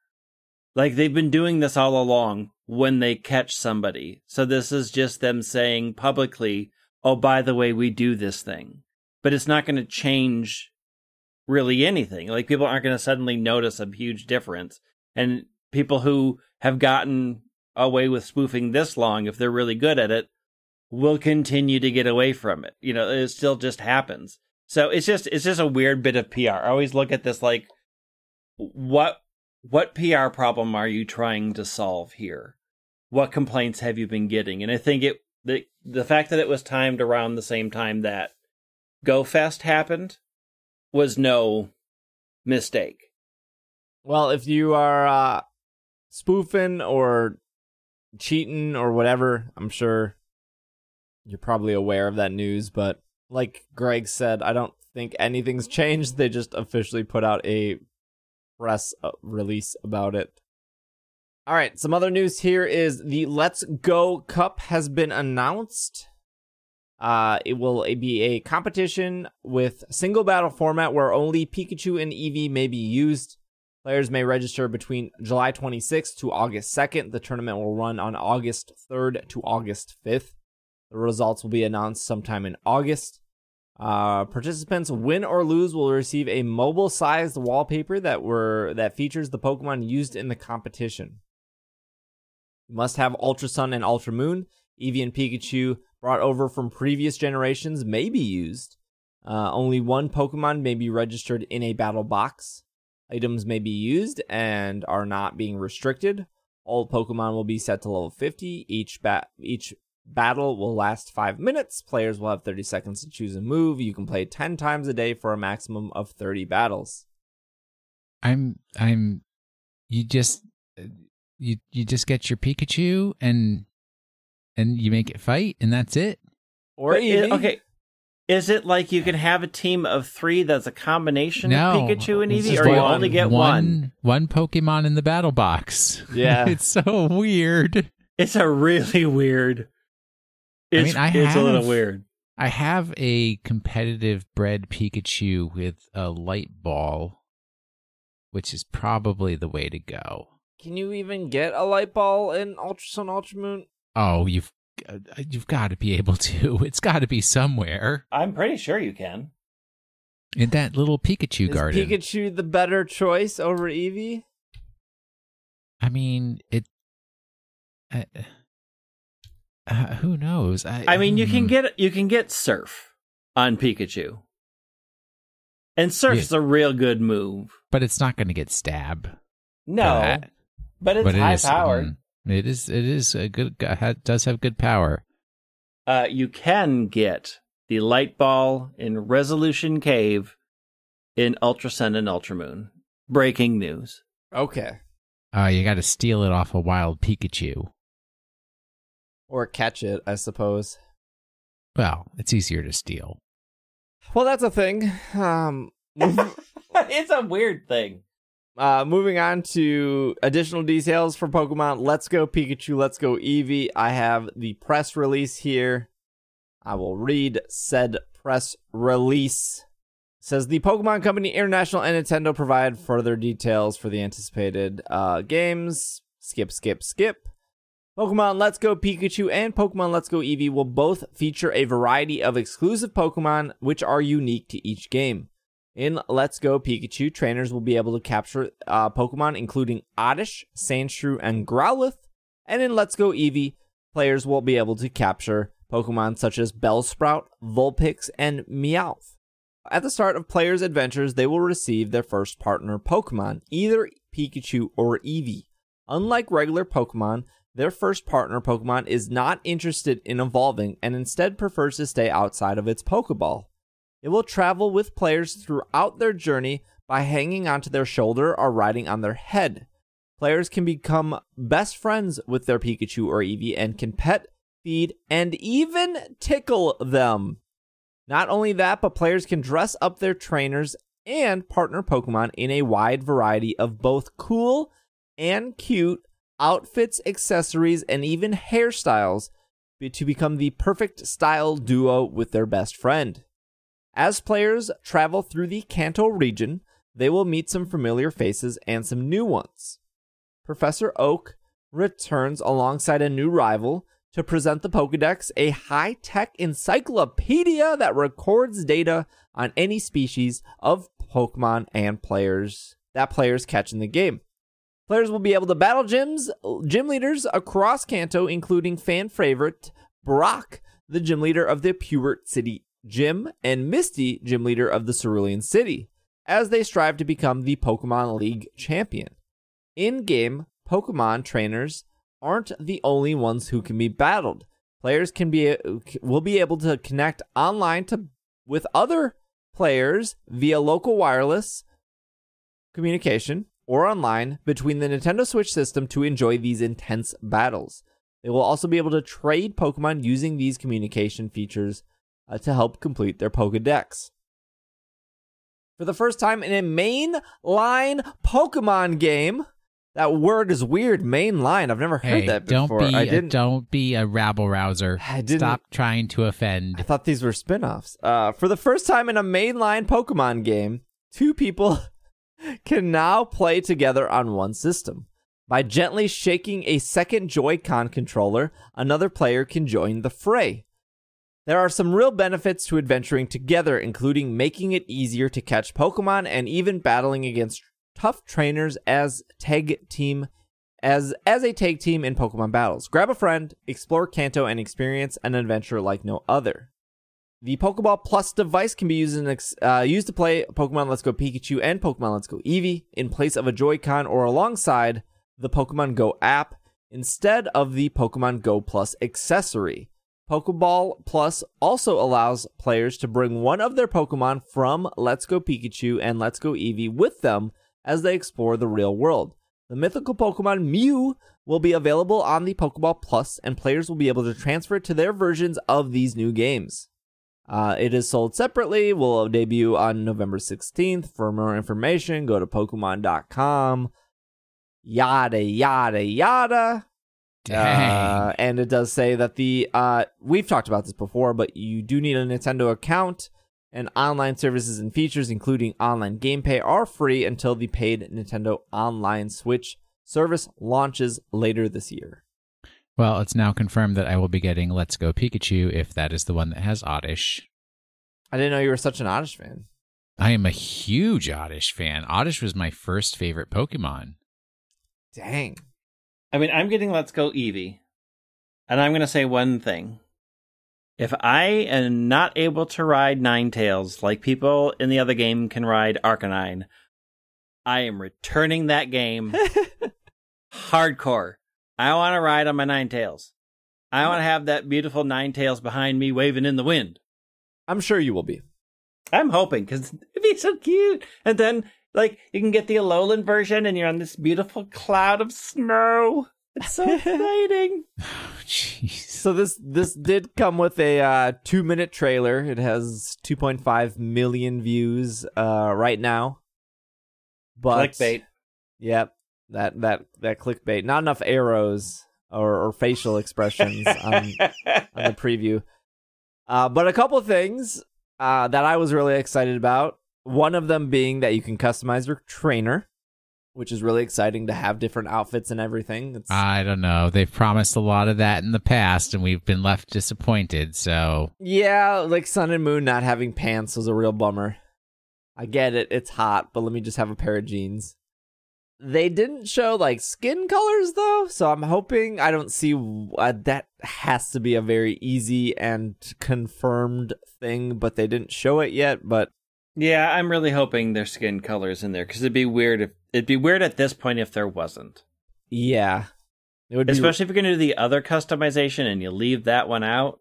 Like they've been doing this all along when they catch somebody. So this is just them saying publicly, oh, by the way, we do this thing. But it's not going to change really anything. Like people aren't going to suddenly notice a huge difference. And people who have gotten away with spoofing this long, if they're really good at it, will continue to get away from it. You know, it still just happens. So it's just it's just a weird bit of PR. I always look at this like what what PR problem are you trying to solve here? What complaints have you been getting? And I think it the the fact that it was timed around the same time that Go GoFest happened was no mistake. Well, if you are uh, spoofing or cheating or whatever, I'm sure you're probably aware of that news. But like Greg said, I don't think anything's <laughs> changed. They just officially put out a press uh, release about it. All right, some other news here is the Let's Go Cup has been announced. Uh, it will be a competition with single battle format where only Pikachu and Eevee may be used. Players may register between July 26th to August 2nd. The tournament will run on August 3rd to August 5th. The results will be announced sometime in August. Uh, participants, win or lose, will receive a mobile-sized wallpaper that were that features the Pokemon used in the competition. You must have Ultra Sun and Ultra Moon. Eevee and Pikachu brought over from previous generations may be used. Uh, only one Pokemon may be registered in a battle box. Items may be used and are not being restricted. All Pokemon will be set to level 50. Each bat each battle will last 5 minutes. Players will have 30 seconds to choose a move. You can play 10 times a day for a maximum of 30 battles. I'm I'm you just you you just get your Pikachu and and you make it fight and that's it. Or But it- Eevee. okay. Is it like you can have a team of three that's a combination No, of Pikachu and it's Eevee, or you one- only get one? one one Pokemon in the battle box. Yeah. <laughs> it's so weird. It's a really weird. It's, mean, I it's a little weird. I have a competitive bred Pikachu with a light ball, which is probably the way to go. Can you even get a light ball in Ultra Sun Ultra Moon? Oh, you've uh, you've got to be able to. <laughs> It's got to be somewhere I'm pretty sure you can. in that little Pikachu Is garden. Pikachu the better choice over Eevee? I mean, it. Uh, uh, who knows? I, I mean, you can mm, get you can get Surf on Pikachu, and Surf's a real good move. but it's not going to get stab. No, but it's but high is, powered. mm, It is. It is a good. Does have good power. Uh, you can get the light ball in Resolution Cave in Ultra Sun and Ultra Moon. Breaking news. Okay. Uh, you got to steal it off a wild Pikachu. Or catch it, I suppose. Well, it's easier to steal. Well, that's a thing. Um, <laughs> it's a weird thing. Uh, moving on to additional details for Pokemon Let's Go Pikachu, Let's Go Eevee. I have the press release here. I will read said press release. Says the Pokemon Company International and Nintendo provide further details for the anticipated uh, games. Skip, skip, skip. Pokemon Let's Go Pikachu and Pokemon Let's Go Eevee will both feature a variety of exclusive Pokemon which are unique to each game. In Let's Go Pikachu, trainers will be able to capture uh, Pokemon including Oddish, Sandshrew, and Growlithe. And in Let's Go Eevee, players will be able to capture Pokemon such as Bellsprout, Vulpix, and Meowth. At the start of players' adventures, they will receive their first partner Pokemon, either Pikachu or Eevee. Unlike regular Pokemon, their first partner Pokemon is not interested in evolving and instead prefers to stay outside of its Pokeball. It will travel with players throughout their journey by hanging onto their shoulder or riding on their head. Players can become best friends with their Pikachu or Eevee and can pet, feed, and even tickle them. Not only that, but players can dress up their trainers and partner Pokemon in a wide variety of both cool and cute outfits, accessories, and even hairstyles to become the perfect style duo with their best friend. As players travel through the Kanto region, they will meet some familiar faces and some new ones. Professor Oak returns alongside a new rival to present the Pokedex, a high tech encyclopedia that records data on any species of Pokemon and players that players catch in the game. Players will be able to battle gyms, gym leaders across Kanto, including fan favorite Brock, the gym leader of the Pewter City Gym, and Misty, gym leader of the Cerulean City, as they strive to become the Pokemon League champion. In game, Pokemon trainers aren't the only ones who can be battled. Players can be will be able to connect online to with other players via local wireless communication or online between the Nintendo Switch system to enjoy these intense battles. They will also be able to trade Pokemon using these communication features uh, to help complete their Pokedex. For the first time in a mainline Pokemon game, that word is weird. Mainline. I've never heard Hey, that don't before. be I a, didn't. don't be a rabble rouser. I didn't- Stop trying to offend. I thought these were spin-offs. Uh, for the first time in a mainline Pokemon game, two people <laughs> can now play together on one system. By gently shaking a second Joy-Con controller, another player can join the fray. There are some real benefits to adventuring together, including making it easier to catch Pokemon and even battling against tough trainers as tag team as as a tag team in Pokemon battles. Grab a friend, explore Kanto, and experience an adventure like no other. The Pokeball Plus device can be used in uh, used to play Pokemon Let's Go Pikachu and Pokemon Let's Go Eevee in place of a Joy-Con or alongside the Pokemon Go app instead of the Pokemon Go Plus accessory. Pokeball Plus also allows players to bring one of their Pokemon from Let's Go Pikachu and Let's Go Eevee with them as they explore the real world. The mythical Pokemon Mew will be available on the Pokeball Plus, and players will be able to transfer it to their versions of these new games. Uh, it is sold separately, will debut on November 16th. For more information, go to Pokemon.com. Yada, yada, yada. Uh, and it does say that the uh, we've talked about this before, but you do need a Nintendo account, and online services and features, including online gameplay, are free until the paid Nintendo Online Switch service launches later this year. well, it's now confirmed that I will be getting Let's Go Pikachu if that is the one that has Oddish. I didn't know you were such an Oddish fan. I am a huge Oddish fan. Oddish was my first favorite Pokemon. Dang. I mean, I'm getting Let's Go Eevee. And I'm going to say one thing. If I am not able to ride Ninetales like people in the other game can ride Arcanine, I am returning that game <laughs> hardcore. I want to ride on my Ninetales. I want to have that beautiful Ninetales behind me waving in the wind. I'm sure you will be. I'm hoping because it'd be so cute. And then, like, you can get the Alolan version and you're on this beautiful cloud of snow. It's so <laughs> exciting. Oh, jeez. So this this did come with a uh, two minute trailer. It has 2.5 million views uh, right now. But Clickbait. Yep, that that that clickbait. Not enough arrows or, or facial expressions on, <laughs> on the preview. Uh, but a couple things uh, that I was really excited about. One of them being that you can customize your trainer, which is really exciting to have different outfits and everything. It's, I don't know. They've promised a lot of that in the past, and we've been left disappointed. So yeah, like Sun and Moon not having pants was a real bummer. I get it; it's hot, but let me just have a pair of jeans. They didn't show like skin colors though, so I'm hoping I don't see uh, that has to be a very easy and confirmed thing, but they didn't show it yet. But Yeah, I'm really hoping their skin colors in there because it'd be weird if it'd be weird at this point if there wasn't. yeah, it would be Especially if you're gonna do the other customization and you leave that one out.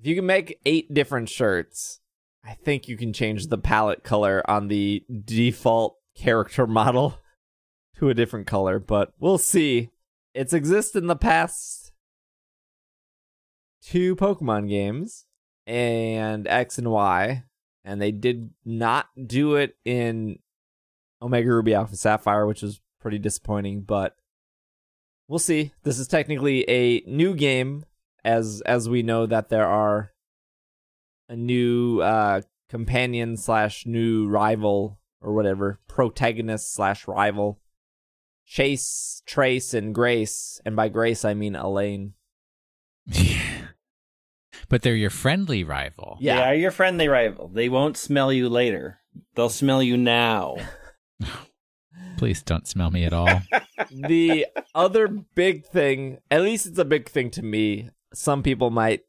if you can make eight different shirts. I think you can change the palette color on the default character model <laughs> to a different color, but we'll see. It's existed in the past two Pokemon games and X and Y, and they did not do it in Omega Ruby Alpha Sapphire, which was pretty disappointing, but we'll see. This is technically a new game as as we know that there are a new uh companion slash new rival or whatever protagonist slash rival chase trace and grace and by grace i mean elaine <laughs> but they're your friendly rival. Yeah. They are your friendly rival. They won't smell you later. They'll smell you now. <laughs> Please don't smell me at all. <laughs> the other big thing, at least it's a big thing to me. Some people might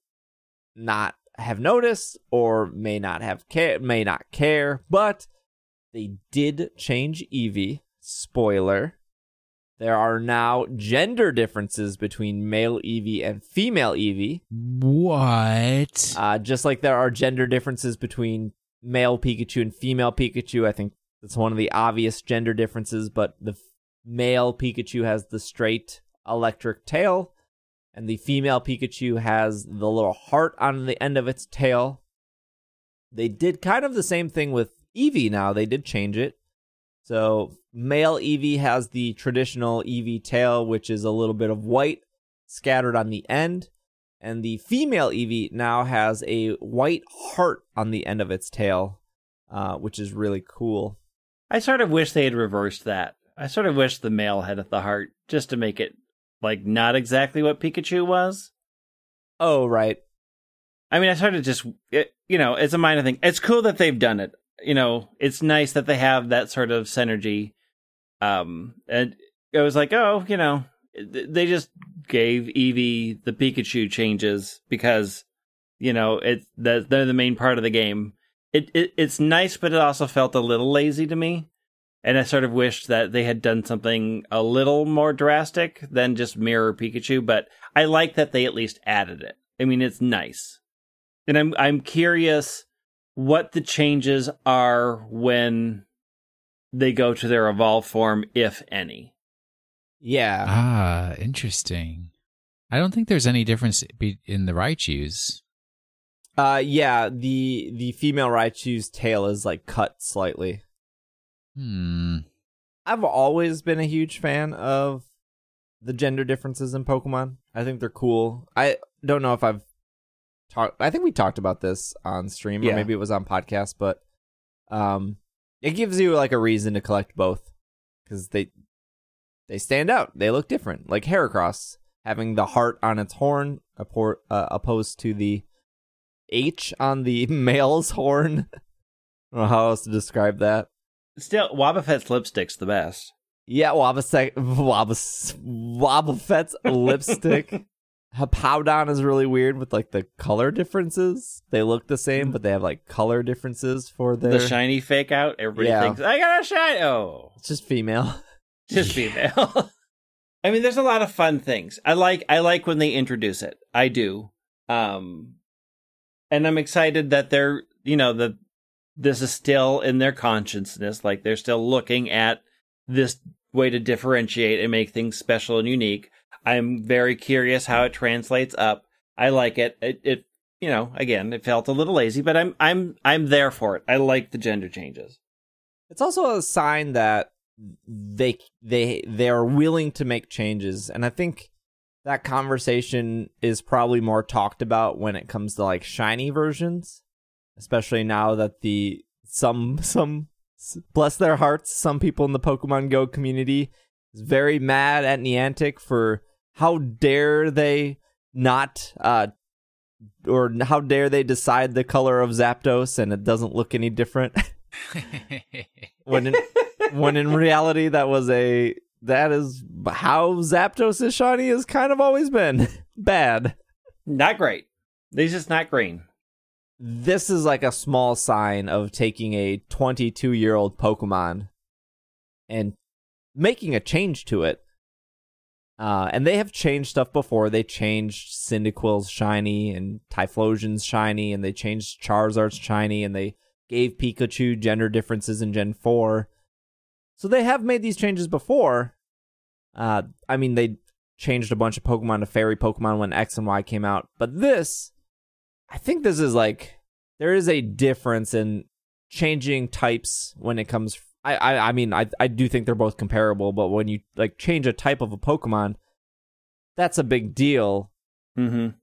not have noticed or may not have care, may not care, but they did change Eevee. Spoiler. There are now gender differences between male Eevee and female Eevee. What? Uh, just like there are gender differences between male Pikachu and female Pikachu. I think that's one of the obvious gender differences, but the f- male Pikachu has the straight electric tail, and the female Pikachu has the little heart on the end of its tail. They did kind of the same thing with Eevee now. They did change it. So male Eevee has the traditional Eevee tail, which is a little bit of white scattered on the end. And the female Eevee now has a white heart on the end of its tail, uh, which is really cool. I sort of wish they had reversed that. I sort of wish the male had the heart just to make it like not exactly what Pikachu was. Oh, right. I mean, I sort of just, it, you know, it's a minor thing. It's cool that they've done it. You know, it's nice that they have that sort of synergy. Um, and it was like, oh, you know, they just gave Eevee the Pikachu changes because, you know, it's they're the main part of the game. It, it it's nice, but it also felt a little lazy to me. And I sort of wished that they had done something a little more drastic than just mirror Pikachu. But I like that they at least added it. I mean, it's nice and I'm I'm curious what the changes are when they go to their evolved form, if any. Yeah. Ah, interesting. I don't think there's any difference in the Raichus. Uh, yeah. The the female Raichu's tail is like cut slightly. Hmm. I've always been a huge fan of the gender differences in Pokemon. I think they're cool. I don't know if I've talked. I think we talked about this on stream, or Yeah. maybe it was on podcast, but um, it gives you like a reason to collect both because they they stand out. They look different, like Heracross having the heart on its horn, uh, opposed to the H on the <laughs> male's horn. <laughs> I don't know how else to describe that. Still, Wobbuffet's lipstick's the best. Yeah, Wabas, <laughs> Wobbuffet's lipstick. Hippowdon is really weird with like the color differences. They look the same, but they have like color differences for their. The shiny fake out, everybody Yeah. thinks I got a shiny. Oh, It's just female. <laughs> just female. <laughs> I mean, there's a lot of fun things. I like I like when they introduce it. I do. Um and I'm excited that they're, you know, that this is still in their consciousness, like they're still looking at this way to differentiate and make things special and unique. I'm very curious how it translates up. I like it. It, it you know, again, it felt a little lazy, but I'm I'm I'm there for it. I like the gender changes. It's also a sign that they they they are willing to make changes, and I think that conversation is probably more talked about when it comes to like shiny versions, especially now that the some some bless their hearts, some people in the Pokemon Go community is very mad at Niantic for how dare they not uh or how dare they decide the color of Zapdos and it doesn't look any different. <laughs> when in, <laughs> when in reality that was a that is how Zapdos is shiny has kind of always been <laughs> bad. Not great. These just not green. This is like a small sign of taking a 22 year old Pokemon and making a change to it. Uh, and they have changed stuff before. They changed Cyndaquil's shiny and Typhlosion's shiny, and they changed Charizard's shiny, and they gave Pikachu gender differences in Gen 4. So they have made these changes before. Uh, I mean, they changed a bunch of Pokemon to fairy Pokemon when X and Y came out. But this, I think this is like, there is a difference in changing types when it comes. I, I, I mean, I, I do think they're both comparable, but when you like change a type of a Pokemon, that's a big deal Mm-hmm.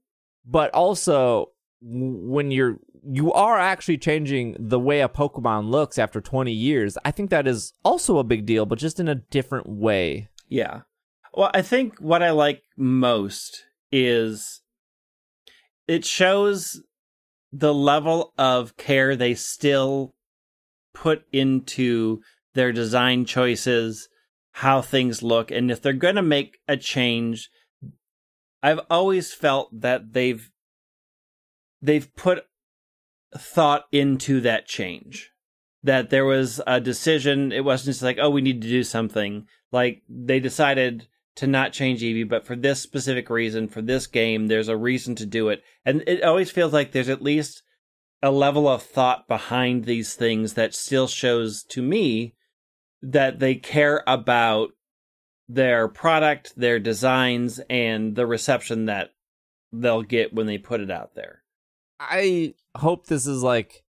but also when you're you are actually changing the way a pokemon looks after 20 years i think that is also a big deal but just in a different way Yeah. Well, I think what I like most is it shows the level of care they still put into their design choices how things look and if they're going to make a change I've always felt that they've they've put thought into that change. That there was a decision. It wasn't just like, oh, we need to do something. Like they decided to not change Eevee, but for this specific reason, for this game, there's a reason to do it. And it always feels like there's at least a level of thought behind these things that still shows to me that they care about their product, their designs, and the reception that they'll get when they put it out there. I hope this is like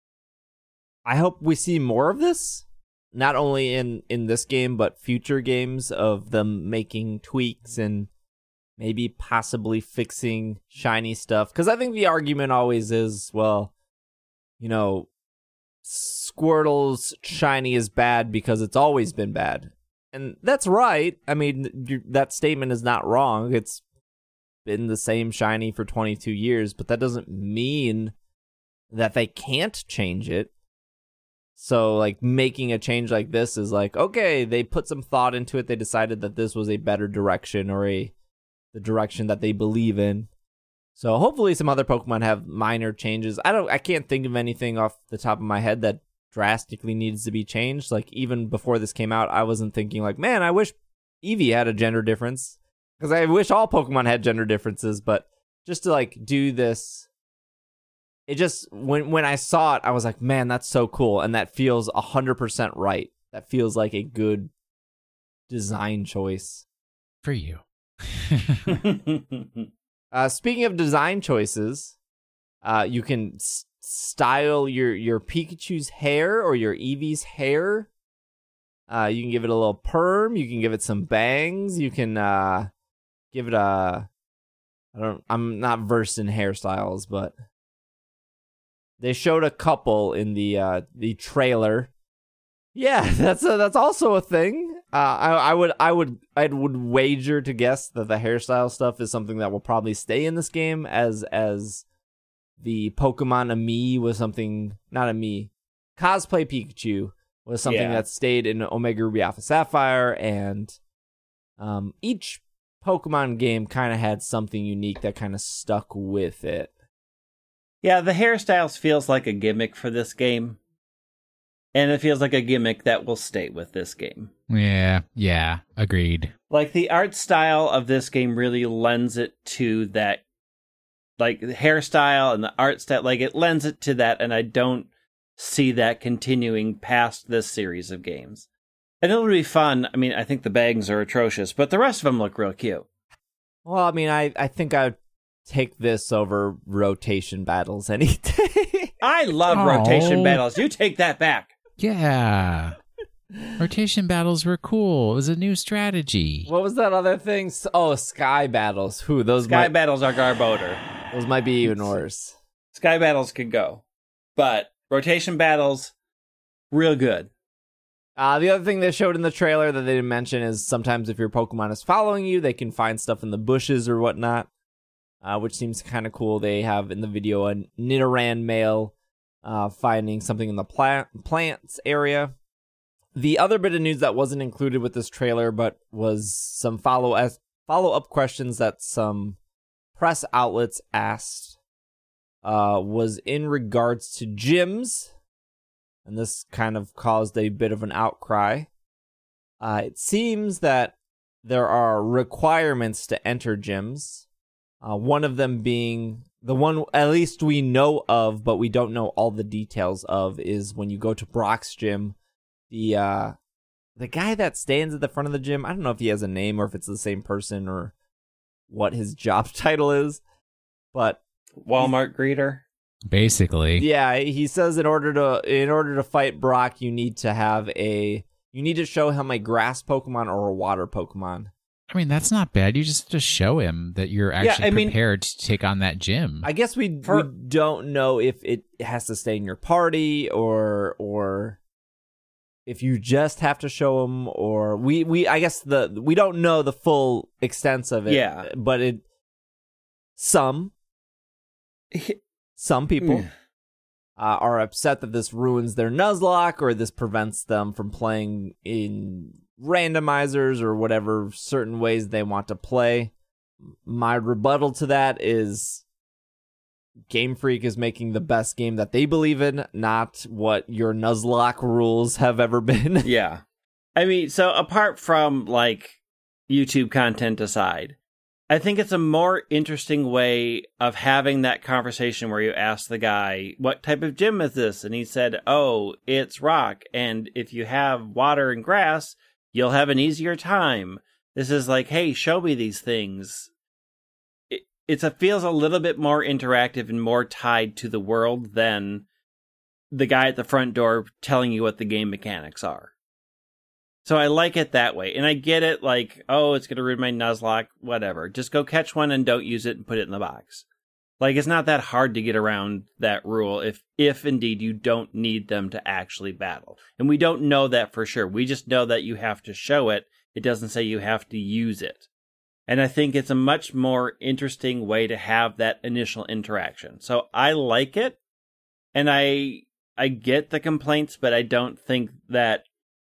I hope we see more of this not only in in this game but future games of them making tweaks and maybe possibly fixing shiny stuff cuz I think the argument always is well you know Squirtle's shiny is bad because it's always been bad. And that's right. I mean, that statement is not wrong. It's been the same shiny for 22 years, but that doesn't mean that they can't change it. So like making a change like this is like okay, they put some thought into it. They decided that this was a better direction or a the direction that they believe in. So hopefully some other Pokemon have minor changes. I don't I can't think of anything off the top of my head that drastically needs to be changed. Like even before this came out, I wasn't thinking like, man, I wish Eevee had a gender difference because I wish all Pokemon had gender differences. But just to like do this, it just when when I saw it, I was like, man, that's so cool, and that feels hundred percent right. That feels like a good design choice for you. <laughs> <laughs> <laughs> uh, speaking of design choices, uh, you can style your your Pikachu's hair or your Eevee's hair. Uh, you can give it a little perm. You can give it some bangs. You can uh, give it a. I don't. I'm not versed in hairstyles, but they showed a couple in the uh, the trailer. Yeah, <laughs> that's a, that's also a thing. Uh, I I would I would I would wager to guess that the hairstyle stuff is something that will probably stay in this game as as the Pokemon Amie was something not Amie, cosplay Pikachu was something yeah. that stayed in Omega Ruby Alpha Sapphire, and um, each Pokemon game kind of had something unique that kind of stuck with it. Yeah, the hairstyles feels like a gimmick for this game. And it feels like a gimmick that will stay with this game. Yeah, yeah, agreed. Like the art style of this game really lends it to that like the hairstyle and the art style like it lends it to that and i don't see that continuing past this series of games. And it'll be fun. I mean i think the bangs are atrocious but the rest of them look real cute. Well i mean i i think i'd take this over rotation battles any <laughs> day. I love Aww. rotation battles. You take that back. Yeah Rotation battles were cool. It was a new strategy. What was that other thing? Oh, sky battles. Who those? Sky might... battles are Garbodor. Those might be even worse. Sky battles could go, but rotation battles, real good. Uh, the other thing they showed in the trailer that they didn't mention is sometimes if your Pokemon is following you, they can find stuff in the bushes or whatnot, uh, which seems kind of cool. They have in the video a Nidoran male uh, finding something in the plant plants area the other bit of news that wasn't included with this trailer, but was some follow as follow up questions that some press outlets asked, uh, was in regards to gyms, and this kind of caused a bit of an outcry. Uh, it seems that there are requirements to enter gyms. Uh, one of them being the one at least we know of, but we don't know all the details of, is when you go to Brock's gym the uh the guy that stands at the front of the gym, I don't know if he has a name or if it's the same person or what his job <laughs> title is, but Walmart greeter. Basically. Yeah, he says in order to in order to fight Brock, you need to have a you need to show him a grass Pokemon or a water Pokemon. I mean, that's not bad. You just have to show him that you're actually yeah, prepared mean, to take on that gym. I guess we, For, we don't know if it has to stay in your party or or if you just have to show them or we we I guess the we don't know the full extent of it. Yeah. But it some <laughs> some people uh, are upset that this ruins their Nuzlocke or this prevents them from playing in randomizers or whatever certain ways they want to play. My rebuttal to that is Game Freak is making the best game that they believe in, not what your Nuzlocke rules have ever been. <laughs> yeah. I mean, so apart from like YouTube content aside, I think it's a more interesting way of having that conversation where you ask the guy, What type of gym is this? And he said, Oh, it's rock. And if you have water and grass, you'll have an easier time. This is like, Hey, show me these things. It, feels a little bit more interactive and more tied to the world than the guy at the front door telling you what the game mechanics are. So I like it that way. And I get it like, oh, it's going to ruin my Nuzlocke, whatever. Just go catch one and don't use it and put it in the box. Like it's not that hard to get around that rule if if indeed you don't need them to actually battle. And we don't know that for sure. We just know that you have to show it. It doesn't say you have to use it. And I think it's a much more interesting way to have that initial interaction. So I like it. And I I get the complaints, but I don't think that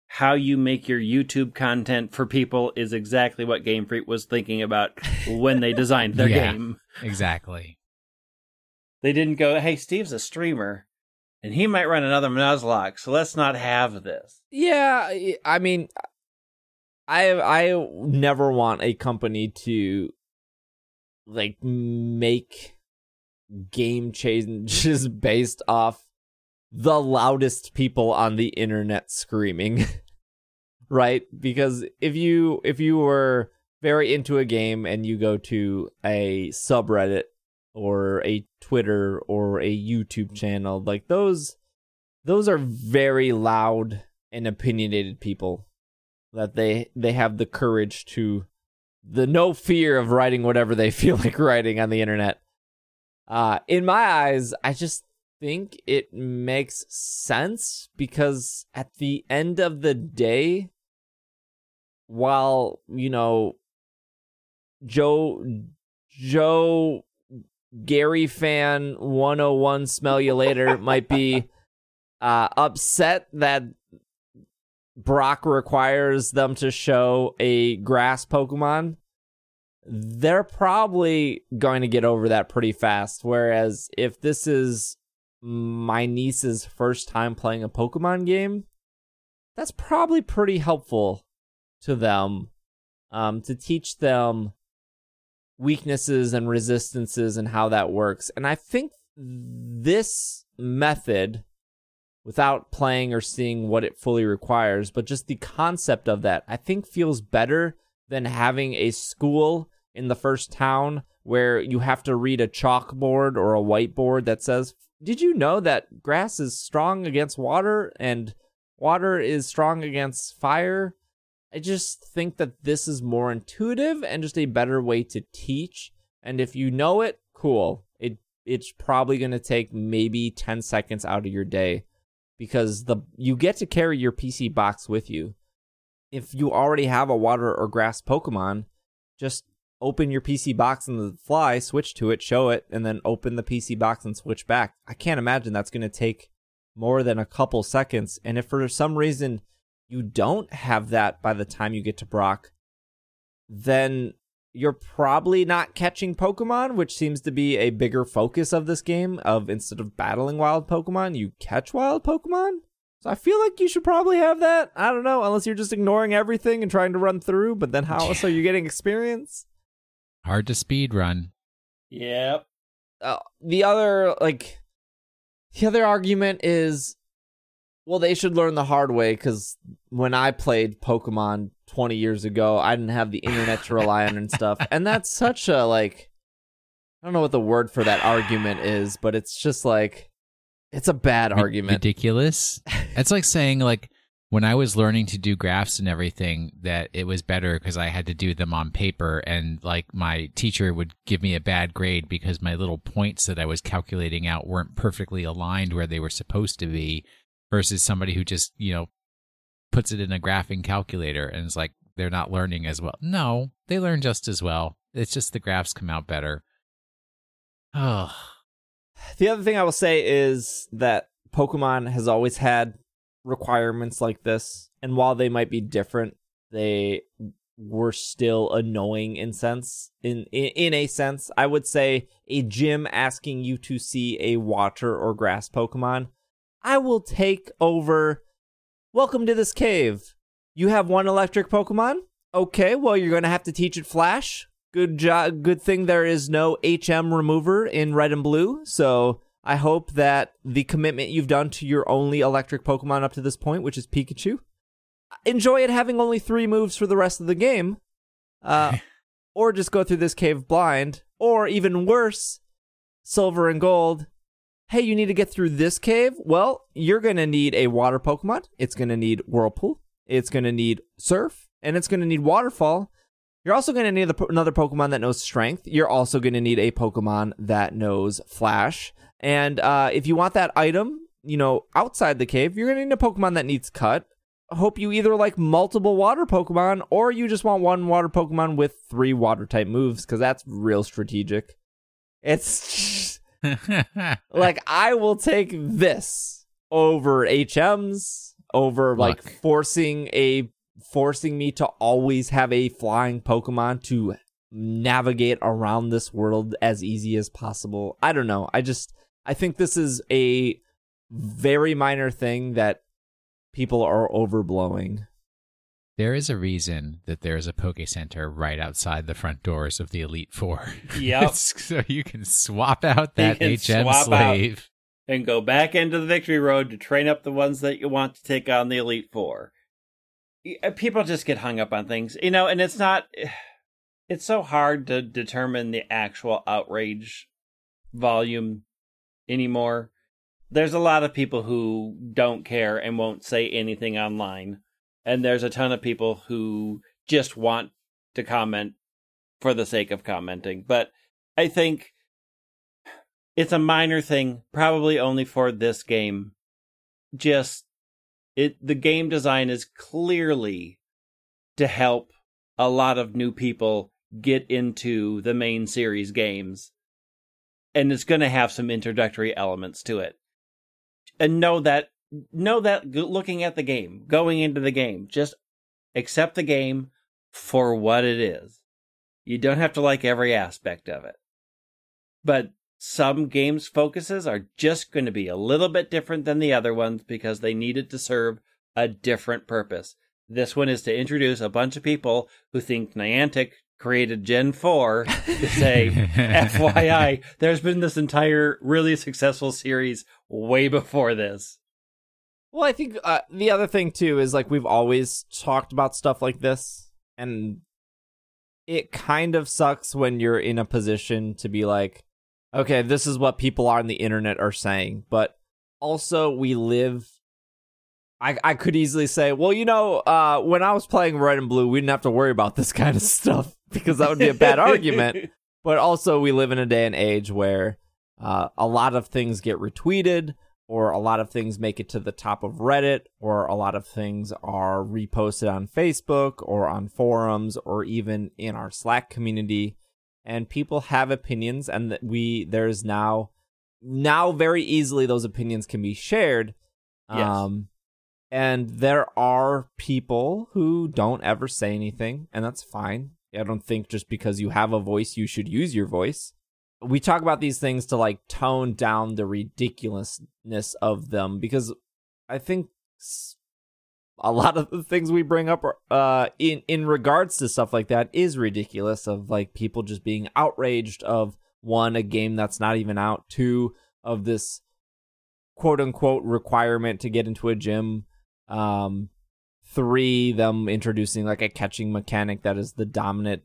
how you make your YouTube content for people is exactly what Game Freak was thinking about when they designed <laughs> their Yeah. game. Exactly. They didn't go, "Hey, Steve's a streamer, and he might run another Nuzlocke, so let's not have this." Yeah, I- I mean, I I never want a company to like make game changes <laughs> based off the loudest people on the internet screaming. <laughs> right? Because if you if you were very into a game and you go to a subreddit or a Twitter or a YouTube channel, like those those are very loud and opinionated people that they they have the courage to the no fear of writing whatever they <laughs> feel like writing on the internet. Uh in my eyes, I just think it makes sense because at the end of the day while, you know, Joe Joe Gary fan 101 smell you later might be <laughs> uh, upset that Brock requires them to show a grass Pokemon, they're probably going to get over that pretty fast. Whereas if this is my niece's first time playing a Pokemon game, that's probably pretty helpful to them um, to teach them weaknesses and resistances and how that works. And I think this method without playing or seeing what it fully requires, but just the concept of that, I think feels better than having a school in the first town where you have to read a chalkboard or a whiteboard that says, Did you know that grass is strong against water and water is strong against fire? I just think that this is more intuitive and just a better way to teach. And if you know it, cool. It it's probably going to take maybe 10 seconds out of your day because the you get to carry your PC box with you. If you already have a water or grass Pokemon, just open your PC box on the fly, switch to it, show it, and then open the PC box and switch back. I can't imagine that's going to take more than a couple seconds. And if for some reason you don't have that by the time you get to Brock, then you're probably not catching Pokemon, which seems to be a bigger focus of this game. Of instead of battling wild Pokemon, you catch wild Pokemon. So I feel like you should probably have that. I don't know, unless you're just ignoring everything and trying to run through. But then how else are you getting experience? Hard to speed run. Yep. uh, the other like the other argument is well they should learn the hard way because when i played pokemon 20 years ago. I didn't have the internet to rely on and stuff. And that's such a like i don't know what the word for that argument is but it's just like it's a bad Ri- argument. Ridiculous. <laughs> It's like saying like when I was learning to do graphs and everything that it was better because I had to do them on paper and like my teacher would give me a bad grade because my little points that I was calculating out weren't perfectly aligned where they were supposed to be versus somebody who just, you know, puts it in a graphing calculator and it's like they're not learning as well. No, they learn just as well. It's just the graphs come out better. Oh, The other thing I will say is that Pokemon has always had requirements like this, and while they might be different, they were still annoying in sense in, in in a sense. I would say a gym asking you to see a water or grass Pokemon. I will take over. Welcome to this cave. You have one electric Pokemon. Okay, well you're gonna have to teach it Flash. Good job. Good thing there is no HM remover in red and blue. So I hope that the commitment you've done to your only electric Pokemon up to this point, which is Pikachu, enjoy it having only three moves for the rest of the game. Uh, <laughs> or just go through this cave blind. Or even worse, silver and gold. Hey, you need to get through this cave? Well, you're going to need a water Pokemon. It's going to need Whirlpool. It's going to need Surf. And it's going to need Waterfall. You're also going to need another Pokemon that knows Strength. You're also going to need a Pokemon that knows Flash. And uh, if you want that item, you know, outside the cave, you're going to need a Pokemon that needs Cut hope you either like multiple water Pokemon or you just want one water Pokemon with three water type moves because that's real strategic. It's <laughs> like I will take this over HMs, over like Look. forcing a forcing me to always have a flying Pokemon to navigate around this world as easy as possible. I don't know. I just I think this is a very minor thing that people are overblowing. There is a reason that there is a Poke Center right outside the front doors of the Elite Four. Yep. <laughs> so you can swap out that HM slave. and go back into the victory road to train up the ones that you want to take on the elite four uh, people just get hung up on things you know and it's not <sighs> it's so hard to determine the actual outrage volume anymore there's a lot of people who don't care and won't say anything online and there's a ton of people who just want to comment for the sake of commenting but i think it's a minor thing, probably only for this game. Just it the game design is clearly to help a lot of new people get into the main series games. And it's going to have some introductory elements to it. And know that know that looking at the game, going into the game, just accept the game for what it is. You don't have to like every aspect of it. But some games' focuses are just going to be a little bit different than the other ones because they needed to serve a different purpose. This one is to introduce a bunch of people who think Niantic created Gen 4 to say, <laughs> FYI, there's been this entire really successful series way before this. Well, I think uh, the other thing too is like we've always talked about stuff like this, and it kind of sucks when you're in a position to be like, okay, this is what people on the internet are saying, but also we live. I I could easily say, well, you know, uh, when I was playing Red and Blue, we didn't have to worry about this <laughs> kind of stuff because that would be a bad argument. <laughs> But also, we live in a day and age where uh, a lot of things get retweeted, or a lot of things make it to the top of Reddit, or a lot of things are reposted on Facebook, or on forums, or even in our Slack community. And people have opinions, and that we there's now now very easily those opinions can be shared. Yes. Um, and there are people who don't ever say anything, and that's fine. I don't think just because you have a voice, you should use your voice. We talk about these things to like tone down the ridiculousness of them because I think a lot of the things we bring up uh, in in regards to stuff like that is ridiculous. Of like people just being outraged of one a game that's not even out, two of this quote unquote requirement to get into a gym um three them introducing like a catching mechanic that is the dominant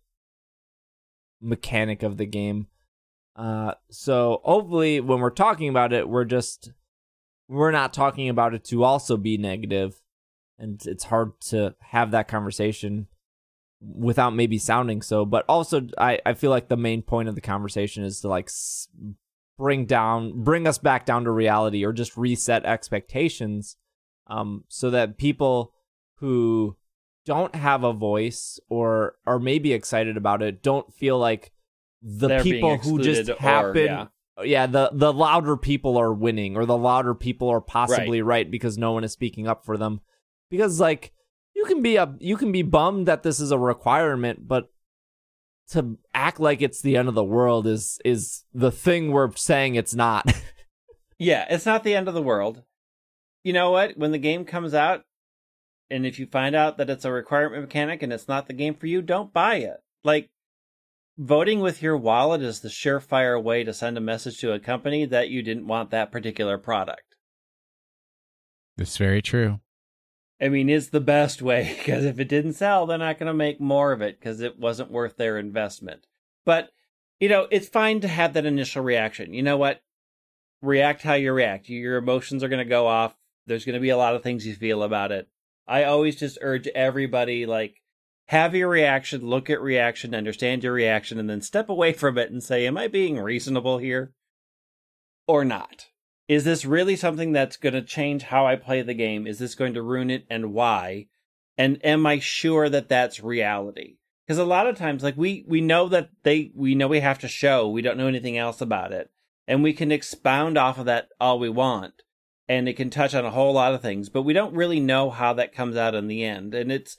mechanic of the game uh so hopefully when we're talking about it we're just we're not talking about it to also be negative. And it's hard to have that conversation without maybe sounding so. But also i i feel like the main point of the conversation is to like bring down bring us back down to reality or just reset expectations um so that people who don't have a voice or are maybe excited about it don't feel like the people who just excluded or- happen yeah. yeah the the louder people are winning or the louder people are possibly right, because no one is speaking up for them because like you can be a you can be bummed that this is a requirement, but to act like it's the end of the world is is the thing we're saying it's not. <laughs> Yeah, it's not the end of the world. You know what? When the game comes out, and if you find out that it's a requirement mechanic and it's not the game for you, don't buy it. Like, voting with your wallet is the surefire way to send a message to a company that you didn't want that particular product. That's very true. I mean, it's the best way <laughs> because if it didn't sell, they're not going to make more of it because it wasn't worth their investment. But, you know, it's fine to have that initial reaction. You know what? React how you react. Your emotions are going to go off. There's going to be a lot of things you feel about it. I always just urge everybody, like, have your reaction, look at reaction, understand your reaction, and then step away from it and say, Am I being reasonable here? Or not? Is this really something that's going to change how I play the game? Is this going to ruin it and why? And am I sure that that's reality? Because a lot of times, like we we know that they we know we have to show we don't know anything else about it, and we can expound off of that all we want, and it can touch on a whole lot of things, but we don't really know how that comes out in the end. And it's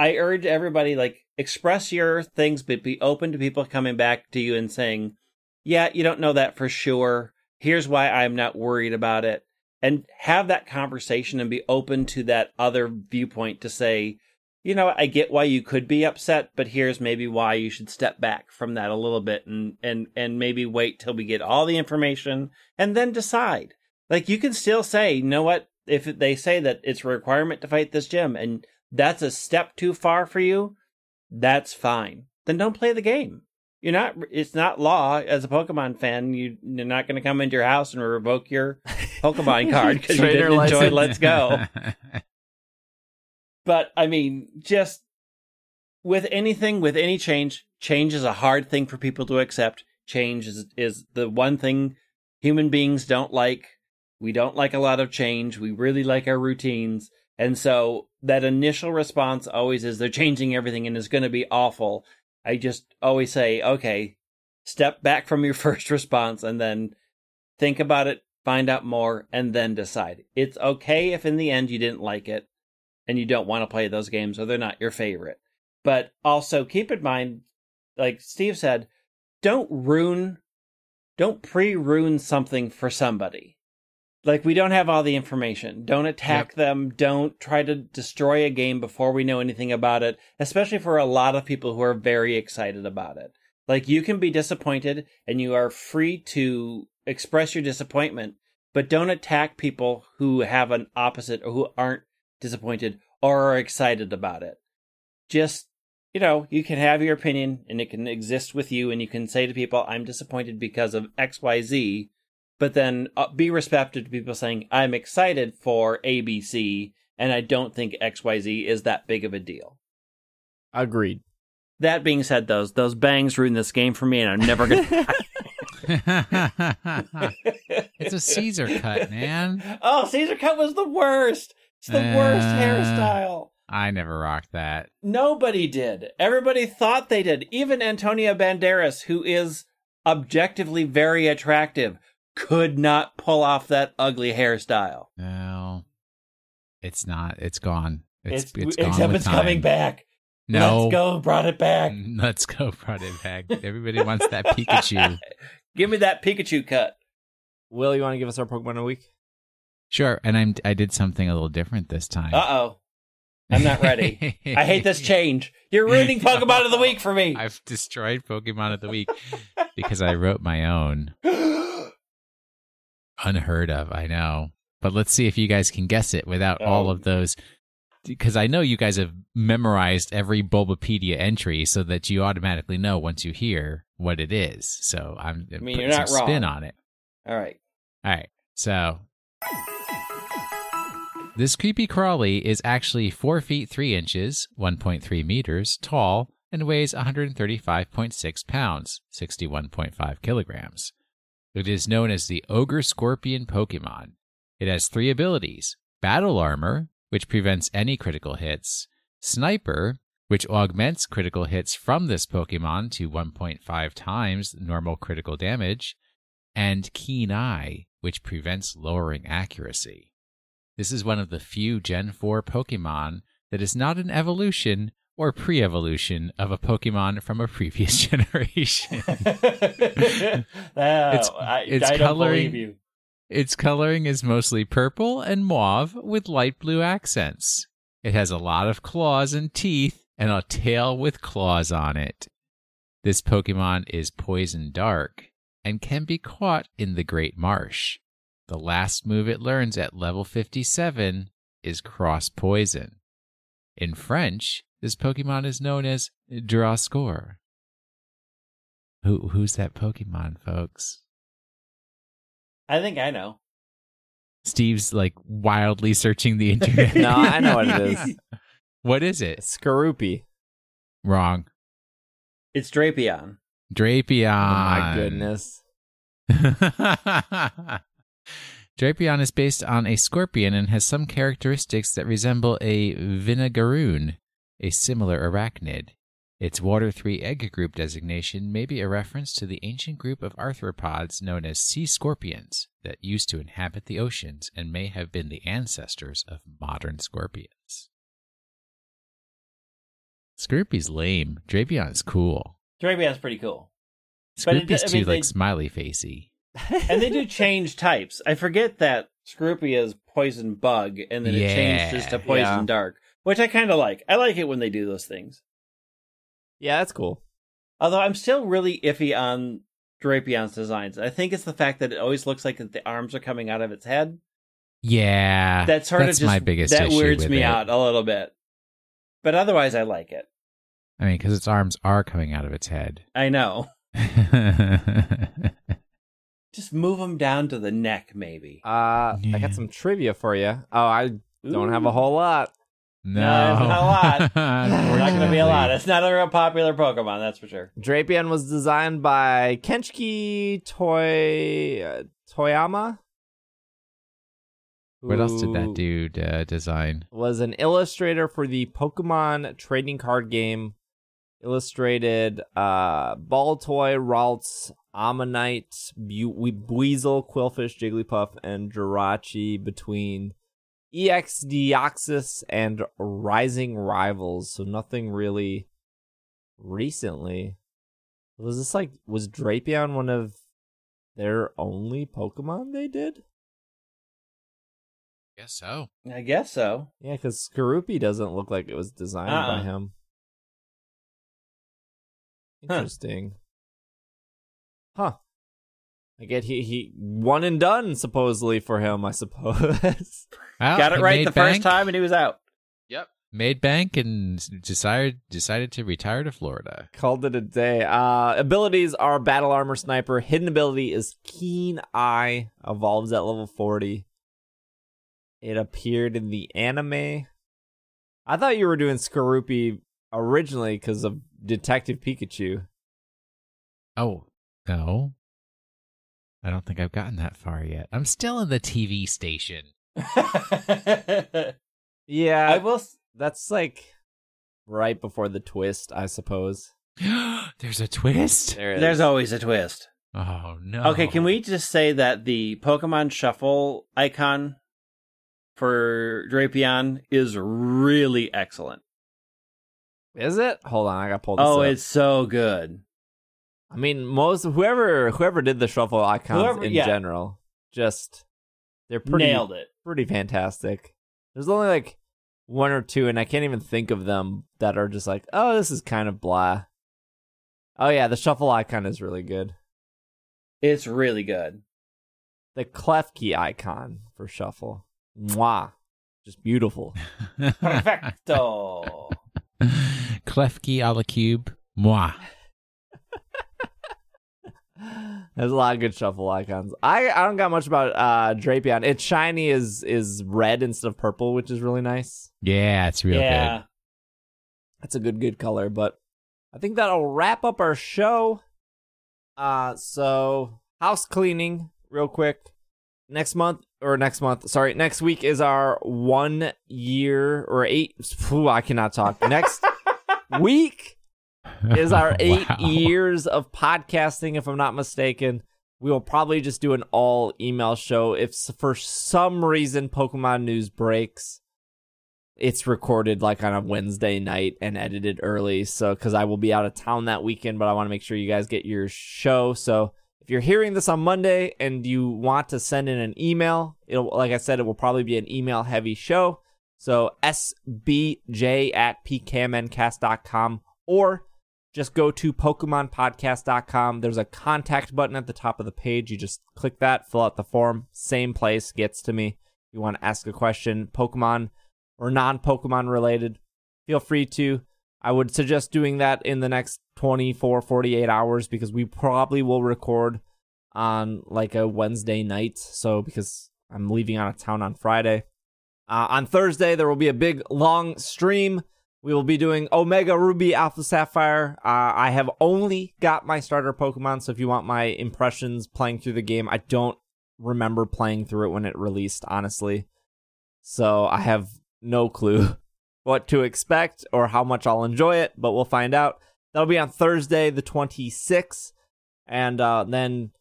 I urge everybody like express your things, but be open to people coming back to you and saying, "Yeah, you don't know that for sure." here's why I'm not worried about it. And have that conversation and be open to that other viewpoint to say, you know, I get why you could be upset, but here's maybe why you should step back from that a little bit and and and maybe wait till we get all the information and then decide. Like you can still say, you know what, if they say that it's a requirement to fight this gym and that's a step too far for you, that's fine. Then don't play the game. You're not it's not law. As a pokemon fan you, you're not going to come into your house and revoke your <laughs> pokemon card because you didn't license. enjoy let's go. <laughs> But i mean just with anything with any change change is a hard thing for people to accept. Change is, is the one thing human beings don't like. We don't like a lot of change. We really like our routines and so that initial response always is they're changing everything and it's going to be awful I just always say, okay, step back from your <laughs> first response and then think about it, find out more, and then decide. It's okay if in the end you didn't like it and you don't want to play those games or they're not your favorite. But also keep in mind, like Steve said, don't ruin, don't pre ruin something for somebody like we don't have all the information. Don't attack yep. them. Don't try to destroy a game before we know anything about it especially for a lot of people who are very excited about it. Like you can be disappointed and you are free to express your disappointment but don't attack people who have an opposite or who aren't disappointed or are excited about it. Just you know you can have your opinion and it can exist with you and you can say to people i'm disappointed because of xyz but then uh, be receptive to people saying, I'm excited for ABC, and I don't think XYZ is that big of a deal. Agreed. That being said, those those bangs ruin this game for me, and I'm never gonna. <laughs> <laughs> it's a Caesar cut, man. Oh, Caesar cut was the worst. It's the uh, worst hairstyle. I never rocked that. Nobody did. Everybody thought they did. Even Antonio Banderas, who is objectively very attractive, could not pull off that ugly hairstyle. No, it's not. It's gone. It's, it's, it's gone except it's time. coming back. No, let's go. Brought it back. <laughs> Let's go. Brought it back. Everybody wants that Pikachu. <laughs> give me that Pikachu cut. Will, you want to give us our Pokemon of the week? Sure. And I'm I did something a little different this time. Uh oh. I'm not ready. <laughs> I hate this change. You're ruining Pokemon of the week for me. I've destroyed Pokemon of the week because I wrote my own. <gasps> <gasps> <gasps> Unheard of, I know. But let's see if you guys can guess it without all of those. Because I know you guys have memorized every Bulbapedia entry so that you automatically know once you hear what it is. So I'm I mean, putting some spin on it. All right. All right. So this creepy crawly is actually 4 feet 3 inches, 1.3 meters tall, and weighs 135.6 pounds, 61.5 kilograms. It is known as the Ogre Scorpion Pokemon. It has three abilities Battle Armor, which prevents any critical hits, Sniper, which augments critical hits from this Pokemon to 1.5 times normal critical damage, and Keen Eye, which prevents lowering accuracy. This is one of the few Gen 4 Pokemon that is not an evolution or pre evolution of a Pokemon from a previous <laughs> generation. <laughs> it's, I, it's I coloring- its coloring is mostly purple and mauve with light blue accents. It has a lot of claws and teeth and a tail with claws on it. This Pokemon is poison dark and can be caught in the Great Marsh. The last move it learns at level 57 is Cross Poison. In French, this Pokemon is known as Drascore. Who, who's that Pokemon, folks? I think I know. Steve's like wildly searching the internet. <laughs> No, I know what it is. <laughs> What is it? Skorupi. Wrong. It's Drapion. Drapion. Oh my goodness. <laughs> Drapion is based on a scorpion and has some characteristics that resemble a Vinegaroon, a similar arachnid. Its Water 3 egg group designation may be a reference to the ancient group of arthropods known as sea scorpions that used to inhabit the oceans and may have been the ancestors of modern scorpions. Skorupi's lame. Drapion's cool. Drapion's pretty cool. But it- Skorupi's I too mean, they- like smiley facey. <laughs> and they do change types. I forget that Skorupi is poison bug, and then it Yeah, changes to poison yeah. dark, which I kind of like. I like it when they do those things. Yeah, that's cool. Although I'm still really iffy on Drapion's designs. I think it's the fact that it always looks like the arms are coming out of its head. Yeah, That sort that's of just my biggest that issue weirds with me it. out a little bit. But otherwise, I like it. I mean, because its arms are coming out of its head. <laughs> I know. <laughs> Just move them down to the neck, maybe. Uh, I got some trivia for you. Oh, I don't have a whole lot. No, No, it's not a lot. <laughs> It's not going to be a lot. It's not a real popular Pokemon, that's for sure. Drapion was designed by Kenkichi Toy uh, Toyama. What else did that dude uh, design? Was an illustrator for the Pokemon trading card game. Illustrated uh, Baltoy, Ralts, Ammonite, Bu- We- Buizel, Qwilfish, Jigglypuff, and Jirachi between EX Deoxys and Rising Rivals. So nothing really recently. Was this like was Drapion one of their only Pokemon they did? Guess so. I guess so. Yeah, because Skorupi doesn't look like it was designed by Uh-uh. him. Huh. Interesting. Huh. I get he he one and done supposedly for him, I suppose. <laughs> Well, Got it right the bank. first time and he was out. Yep, made bank and decided decided to retire to Florida. Called it a day. Uh abilities are battle armor sniper. Hidden ability is keen eye. Evolves at level 40. It appeared in the anime. I thought you were doing Skorupi originally because of Detective Pikachu. Oh no, I don't think I've gotten that far yet. I'm still in the TV station. <laughs> Yeah, I will. s- That's like right before the twist, I suppose. <gasps> There's a twist. There it There's always a twist. Oh no. Okay, can we just say that the Pokemon Shuffle icon for Drapion is really excellent? Is it? Hold on, I got pulled. Oh, up. it's so good. I mean, most whoever whoever did the shuffle icons Whoever- in yeah. general, just they're pretty Nailed it. pretty fantastic. There's only like one or two, and I can't even think of them that are just like, oh, this is kind of blah. Oh yeah, the shuffle icon is really good. It's really good. The Klefki icon for shuffle, mwah, just beautiful. <laughs> Perfecto. <laughs> Klefki a la cube. Moi. There's a lot of good shuffle icons. I I don't got much about uh Drapion. Its shiny is is red instead of purple, which is really nice. Yeah, it's real yeah. That's a good good color, but I think that'll wrap up our show. Uh so house cleaning real quick. Next month or next month, sorry, next week is our 1 year or 8 phew, I cannot talk. Next <laughs> week good. Is our <laughs> eight Wow. years of podcasting, if I'm not mistaken. We will probably just do an all email show if for some reason Pokemon news breaks. it's recorded like on a Wednesday night and edited early. So, because I will be out of town that weekend, but I want to make sure you guys get your show. So, if you're hearing this on Monday and you want to send in an email, it'll, like I said, it will probably be an email heavy show. So, sbj at pkmncast.com or just go to PokemonPodcast.com. There's a contact button at the top of the page. You just click that, fill out the form. Same place gets to me. If You want to ask a question, Pokemon or non Pokemon related, feel free to. I would suggest doing that in the next 24, 48 hours because we probably will record on like a Wednesday night. So, because I'm leaving out of town on Friday. Uh, on Thursday, there will be a big long stream. We will be doing Omega Ruby Alpha Sapphire. Uh, I have only got my starter Pokemon, so if you want my impressions playing through the game, I don't remember playing through it when it released, honestly. So I have no clue <laughs> what to expect or how much I'll enjoy it, but we'll find out. That'll be on Thursday, the 26th, and uh, then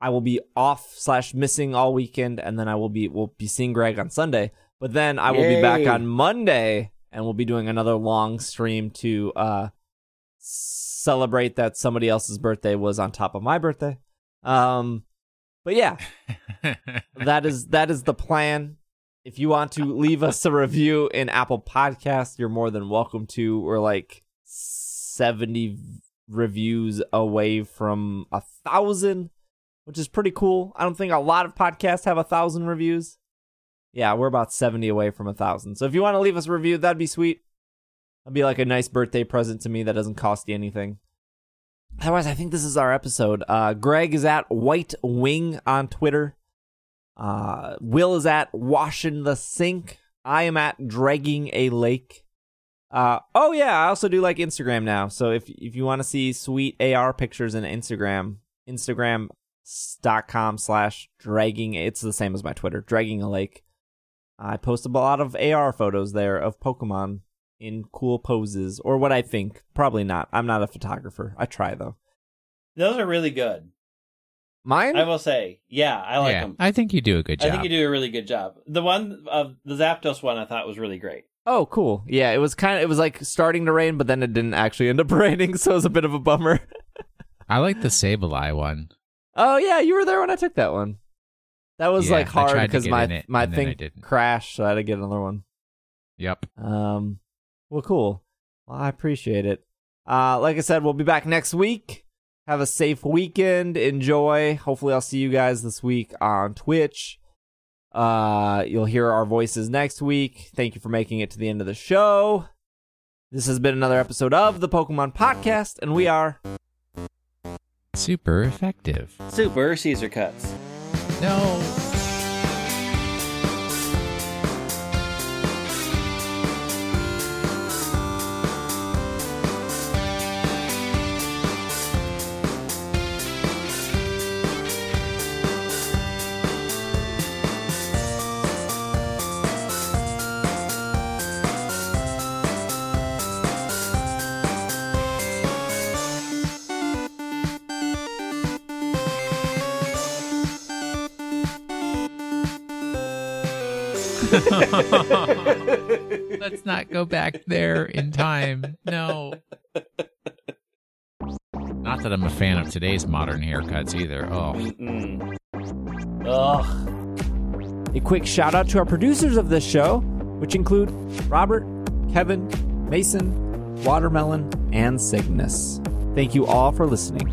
I will be off slash missing all weekend, and then I will be will be seeing Greg on Sunday. But then I will Yay. be back on Monday, and we'll be doing another long stream to uh, celebrate that somebody else's birthday was on top of my birthday. Um, but yeah, <laughs> that is that is the plan. If you want to leave us a review in Apple Podcast, you're more than welcome to. We're like 70 reviews away from a thousand, which is pretty cool. I don't think a lot of podcasts have a thousand reviews. Yeah, we're about 70 away from a thousand. So if you want to leave us a review, that'd be sweet. That'd be like a nice birthday present to me that doesn't cost you anything. Otherwise, I think this is our episode. Uh, Greg is at White Wing on Twitter. Uh, Will is at Washing the Sink. I am at Dragging a Lake. Uh, oh yeah, I also do like Instagram now. So if if you want to see sweet AR pictures in Instagram, Instagram.com slash dragging. It's the same as my Twitter, Dragging a Lake. I post a lot of AR photos there of Pokemon in cool poses, or what I think. Probably not. I'm not a photographer. I try though. Those are really good. Mine? I will say, yeah, I like yeah, them. I think you do a good job. I think you do a really good job. The one of the Zapdos one I thought was really great. Oh, cool. Yeah, it was kind of it was like starting to rain, but then it didn't actually end up <laughs> raining, so it was a bit of a bummer. I like the Sableye one. Oh yeah, you were there when I took that one. That was Yeah, like hard because my it, my and then I thing crashed, so I had to get another one. Yep. Um, well, cool. Well, I appreciate it. Uh, like I said, we'll be back next week. Have a safe weekend. Enjoy. Hopefully, I'll see you guys this week on Twitch. Uh, you'll hear our voices next week. Thank you for making it to the end of the show. This has been another episode of the Pokemon Podcast, and we are Super effective. Super Caesar cuts. No. <laughs> Let's not go back there in time. No. Not that I'm a fan of today's modern haircuts either. Oh, Mm. Ugh. A quick shout out to our producers of this show, which include Robert, Kevin, Mason, Watermelon, and Cygnus. Thank you all for listening.